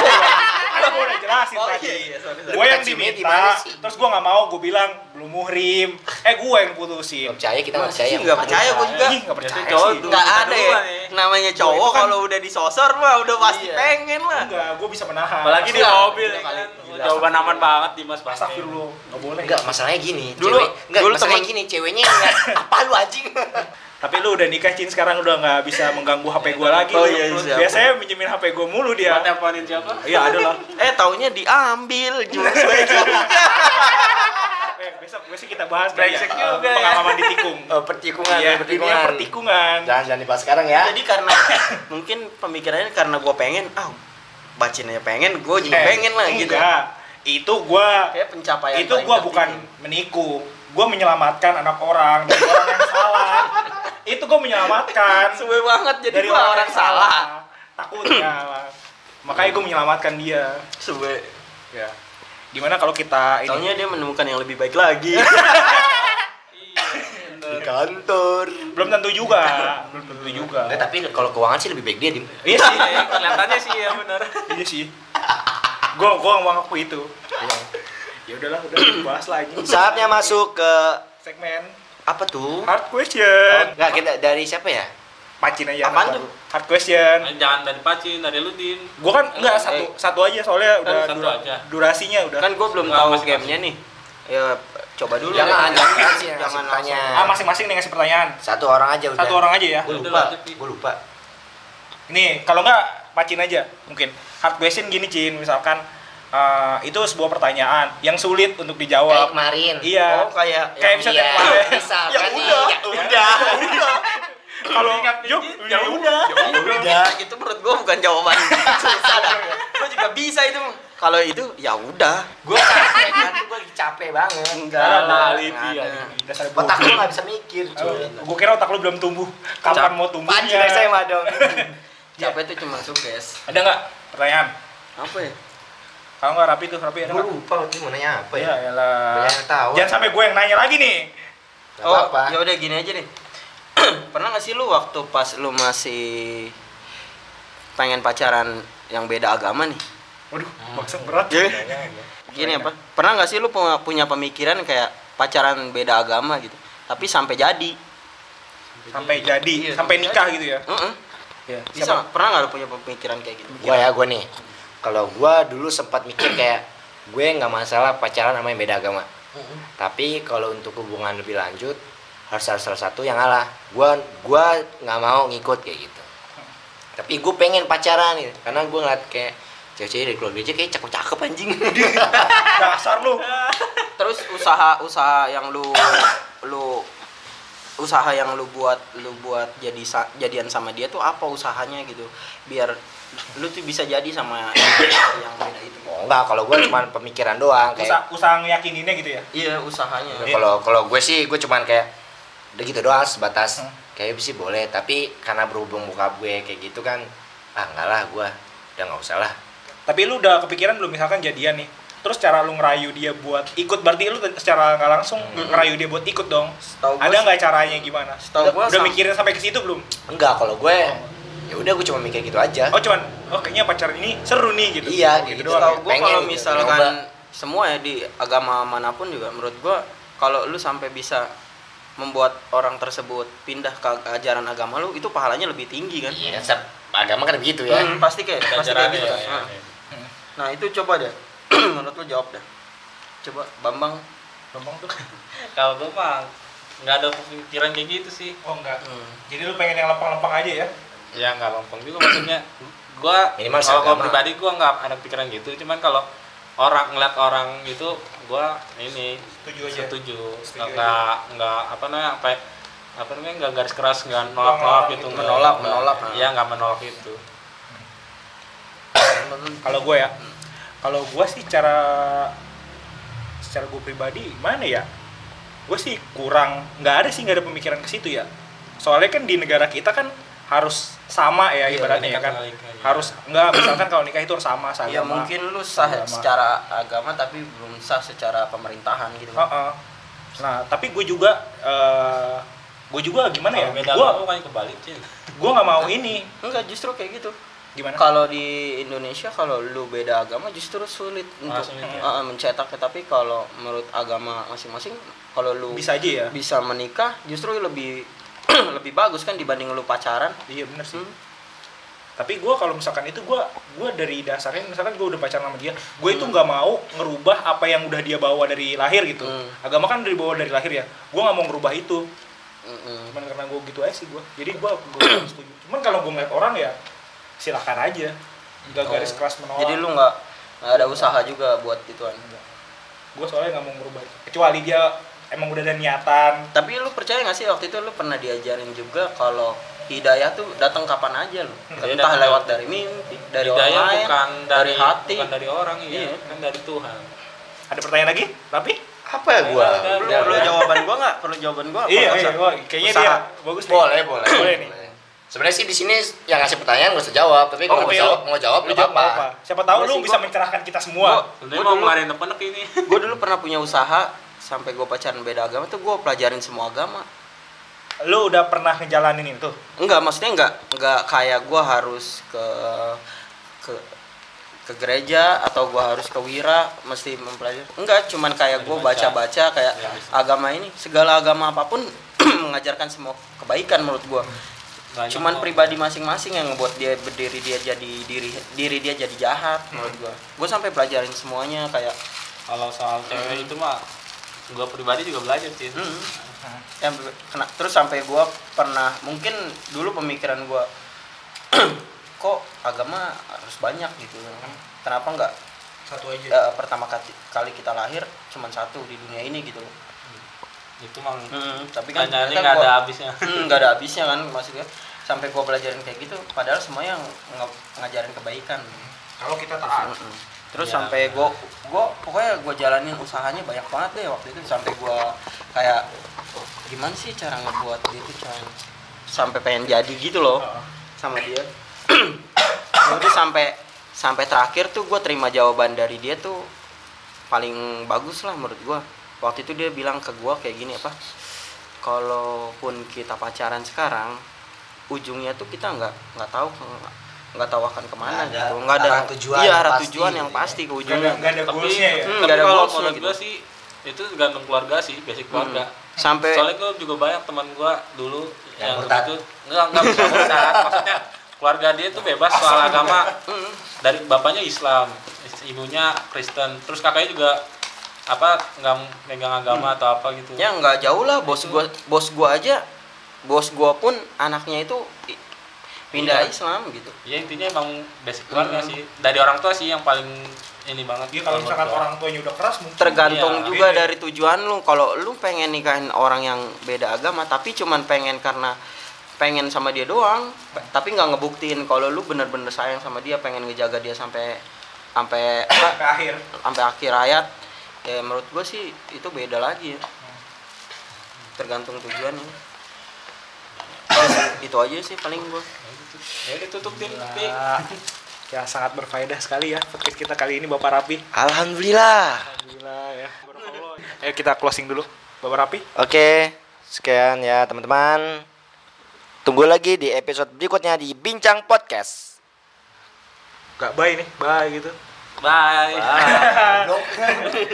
Kan gue udah jelasin Oh, tadi. iya, iya. Gue yang diminta, terus gue nggak mau, gue bilang belum muhrim. Eh gue yang putusin. Nggak percaya kita nggak percaya. nggak percaya gua juga Ih, nggak percaya cowok sih. dulu. nggak ada ya ya. namanya cowok kan- kalau udah disosor mah udah pasti Iya. pengen lah Enggak, gue bisa menahan. Apalagi di mobil ya kan. Jawaban aman banget Dimas pasti. Astagfirullah, nggak boleh. Enggak, masalahnya gini. Dulu- cewek, enggak, dulu masalahnya gini, ceweknya enggak apa lu anjing. Tapi lu udah nikah Cin sekarang udah nggak bisa mengganggu HP gue lagi. Oh, iya, siap. Biasanya minjemin HP gue mulu dia. Teleponin siapa? Iya ada lah. eh taunya diambil juga juga Eh, besok besok kita bahas kali ya, juga ya. pengalaman di tikung. Oh, pertikungan, Iya, pertikungan. dunia pertikungan. Jangan jangan dibahas sekarang ya. jadi karena mungkin pemikirannya karena gue pengen ah bacin aja pengen gue juga Eh, pengen lah gitu enggak. Itu gua kayak pencapaian itu tertinggi. bukan meniku. Gua menyelamatkan anak orang dari orang yang salah. Itu gua menyelamatkan suwe banget jadi dari gue orang, yang salah Takutnya. Makanya gua menyelamatkan dia. suwe Ya. Gimana kalau kita ini Soalnya dia menemukan yang lebih baik lagi. Di kantor. belum tentu juga, belum tentu juga. Enggak, tapi kalau keuangan sih lebih baik dia, Dim. Iya sih. Iya, kelihatannya sih ya benar. iya sih. Gua gua mau ngaku itu. Ya udahlah, udah bahas lagi. Saatnya masuk ke segmen apa tuh? hard question. Enggak, kita dari siapa ya? Pacin aja. Apaan tuh? Hard question. Jangan dari Pacin, dari Ludin. Gua kan enggak Eh. satu satu aja soalnya Kan udah satu dura- aja. durasinya udah. kan gue belum tahu gamenya nih. Ya coba dulu. Jangan, jangan Jangan ngasih tanya. ah masing-masing nih ngasih pertanyaan. Satu orang aja udah. Satu orang aja ya. Gue Udah, lupa. Gue lupa. Ini kalau enggak Pacin aja mungkin. Hard question gini Cin, misalkan eh, itu sebuah pertanyaan yang sulit untuk Kayak dijawab. kemarin. Iya. Oh kayak Kayak misalnya Iya, kemarin. misalkan Ya udah. ya udah. Kalau yuk, ya udah. udah. itu menurut gue bukan jawaban susah dah. Gue juga bisa itu. Kalau itu ya udah. Gue capek kan, capek banget. Enggak Ada lah. alibi, nggak. Dasar Otak lu gak bisa mikir, cuy. Gue kira otak lu belum tumbuh. Kapan mau tumbuhnya? Pancing SMA dong. Capek itu cuma sukses. Ada nggak pertanyaan? Apa ya? Kalau nggak rapi tuh, rapi ada Gue nggak? lupa nanti mau nanya apa Ya, ya. yang tahu. Jangan sampai gue yang nanya lagi nih. Gak Oh, apa-apa. ya udah gini aja deh. Pernah gak sih lu waktu pas lu masih pengen pacaran yang beda agama nih? Waduh, maksud berat. Iya. Gini apa? Pernah gak sih lu punya, pemikiran kayak pacaran beda agama gitu? Tapi sampai jadi. Sampai jadi, Iya, sampai sampai nikah gitu ya. Heeh. Iya. Bisa pernah gak lu punya pemikiran kayak gitu? Gua ya, gue nih. Kalau gue dulu sempat mikir kayak gue nggak masalah pacaran sama yang beda agama. Tapi kalau untuk hubungan lebih lanjut harus harus salah satu yang ngalah. Gua gua nggak mau ngikut kayak gitu. tapi gue pengen pacaran gitu karena gue ngeliat kayak cewek-cewek dari keluarga aja kayak cakep-cakep anjing dasar lu terus usaha usaha yang lu lu usaha yang lu buat lu buat jadi sa- jadian sama dia tuh apa usahanya gitu? Biar lu tuh bisa jadi sama yang, yang beda itu. Oh, enggak kalau gue cuma pemikiran doang usaha, kayak usaha ngeyakininnya gitu ya? Iya usahanya. Iya. kalau kalau gue sih gue cuman kayak udah gitu doang sebatas Hmm. kayak sih boleh. Tapi karena berhubung buka gue kayak gitu kan ah enggak lah gue udah nggak usah lah. Tapi lu udah kepikiran belum? Misalkan jadian nih terus cara lu ngerayu dia buat ikut berarti lu secara nggak langsung ngerayu dia buat ikut dong. Setahu gua ada nggak caranya gimana? Setahu udah, gua udah sam- mikirin sampai ke situ belum? Enggak kalau gue ya udah gue cuma mikir gitu aja. Oh cuman oh kayaknya pacaran ini seru nih gitu. Iya, gitu gitu. doang. gue kalau gitu, misalkan nyoba. semua ya di agama mana pun juga menurut gue kalau lu sampai bisa membuat orang tersebut pindah ke ajaran agama lu itu pahalanya lebih tinggi kan? Iya agama kan begitu ya. Hmm, pasti kayak pasti kayak gitu ya, kan? ya, ya. nah itu coba deh menurut lu jawab deh. Coba Bambang. Gampang tuh? Kalau gue mah nggak ada pikiran kayak gitu sih. Oh enggak Hmm. jadi lu pengen yang lempeng-lempeng aja ya? Ya nggak lempeng juga maksudnya. Gua Minimal kalau pribadi gua nggak ada pikiran gitu. Cuman kalau orang ngeliat orang itu gua ini Setuju aja. setuju. Setuju nggak nggak apa namanya apa ya, apa namanya nggak garis keras nggak Nolak nolak nolak gitu gitu. Menolak, nggak- menolak. iya nggak menolak itu kalau gue ya kalau gue sih cara secara gue pribadi mana ya? Gue sih kurang nggak ada sih nggak ada pemikiran ke situ ya. Soalnya kan di negara kita kan harus sama ya Iya, ibaratnya ya kan. sama nikah, iya. harus nggak misalkan kalau nikah itu harus sama ya seagama mungkin lu sah Agama. secara agama tapi belum sah secara pemerintahan gitu. Heeh. nah tapi gue juga eh gue juga gimana ya? Kalau beda gue kan kebalik gue nggak mau ini. Enggak justru kayak gitu gimana? Kalau di Indonesia kalau lu beda agama justru sulit untuk sulit ya? uh, mencetaknya. Tapi kalau menurut agama masing-masing kalau lu bisa aja ya? bisa menikah justru lebih lebih bagus kan dibanding lu pacaran. Iya bener sih. Hmm. tapi gue kalau misalkan itu gue gue dari dasarnya misalkan gue udah pacaran sama dia gue itu nggak mau ngerubah apa yang udah dia bawa dari lahir gitu. Hmm. agama kan dari bawa dari lahir ya. Gue nggak mau ngerubah itu. Mm-mm. cuman karena gue gitu aja sih gue jadi gue gue setuju. Cuman kalau gue ngeliat orang ya silahkan aja. Nggak garis Oh. keras menolak. Jadi lu nggak nggak ada usaha juga buat ituan? Gue soalnya nggak mau ngerubah itu. Kecuali dia emang udah ada niatan. Tapi lu percaya nggak sih waktu itu lu pernah diajarin juga kalau hidayah tuh datang kapan aja lu? Iya, entah lewat dari mimpi dari orang Hidayah lain bukan dari, hati. bukan dari orang iya, Iya. kan dari Tuhan. Ada pertanyaan lagi tapi? Apa ya gue Ada, perlu, perlu jawaban gua nggak? Perlu jawaban gua apa? Iya iya usah? wah, kayaknya Usaha. dia bagus nih. boleh boleh. Boleh nih sebenarnya sih di sini yang ngasih pertanyaan gak usah jawab tapi kalau Oh, mau iya. jawab mau jawab Lu jawab apa siapa tahu Gua lu bisa gua- mencerahkan kita semua. sebenarnya Gua mau ngelarin apa ini. gue dulu pernah punya usaha sampai gue pacaran beda agama tuh gue pelajarin semua agama. Lu udah pernah ngejalanin itu? Enggak maksudnya enggak enggak kayak gue harus ke ke ke gereja atau gue harus ke wira mesti mempelajari. Enggak cuman kayak gue Baca. baca-baca kayak Ya, agama ini. Segala agama apa pun mengajarkan semua kebaikan menurut gue Banyak cuman kok. pribadi masing-masing yang ngebuat dia berdiri dia jadi diri diri dia jadi jahat menurut gue gue sampai pelajarin semuanya kayak kalau soal cewek itu mah gua pribadi juga belajar sih. Hmm. Ya, kena, terus sampai gua pernah mungkin dulu pemikiran gua kok agama harus banyak gitu. Kenapa nggak satu aja. eh, pertama kali, kali kita lahir cuma satu di dunia ini gitu itu mah Hmm, tapi kan ternyata nggak ada habisnya. Hmm, nggak ada habisnya kan maksudnya. Sampai gua pelajarin kayak gitu padahal semuanya nge- ngajarin kebaikan. Kalau kita taat. Mm-mm. terus Ya, sampai gua gua pokoknya gua jalanin usahanya banyak banget deh waktu itu. Sampai gua kayak gimana sih cara ngebuat dia tuh cara sampai pengen jadi gitu loh sama dia. Udah sampai sampai terakhir tuh gua terima jawaban dari dia tuh paling bagus lah menurut gua waktu itu dia bilang ke gua kayak gini apa kalaupun kita pacaran sekarang ujungnya tuh kita nggak nggak tahu nggak tahu akan ke mana Nggak ada gitu. Nggak ada arah tujuan iya yang arah pasti tujuan gitu yang ya. pasti ke Gak ada, ujungnya. nggak ada tapi goalsnya ya. Hmm, tapi nggak ada kalau menurut gitu. gua sih itu tergantung keluarga sih basic keluarga. Sampai soalnya gua juga banyak teman gua dulu Yang yang, murtad. itu enggak enggak bisa murtad. Maksudnya keluarga dia tuh bebas soal agama. Mm, dari bapaknya Islam ibunya Kristen. Terus kakaknya juga apa nggak megang agama atau apa gitu? Ya nggak jauh lah. Bos gua bos gua aja bos gua pun anaknya itu pindah Iya. Islam gitu. Ya intinya emang basic keluarga sih? Dari orang tua sih yang paling ini banget Iya kalau misalkan orang tuanya udah keras mungkin tergantung Iya. juga Iya. dari tujuan lu. Kalau lu pengen nikahin orang yang beda agama tapi cuman pengen karena pengen sama dia doang tapi nggak ngebuktiin kalau lu bener-bener sayang sama dia pengen ngejaga dia sampai sampai apa, ke akhir. Sampai akhir hayat ya menurut gue sih itu beda lagi ya. Tergantung tujuannya Terus itu aja sih paling gue ya ditutup tim ya sangat berfaedah sekali ya podcast kita kali ini Bapak Rapi. Alhamdulillah. Alhamdulillah ya. Ayo kita closing dulu Bapak Rapi. Oke, sekian ya teman-teman. Tunggu lagi di episode berikutnya di Bincang Podcast. Gak bye nih. Bye gitu. Bye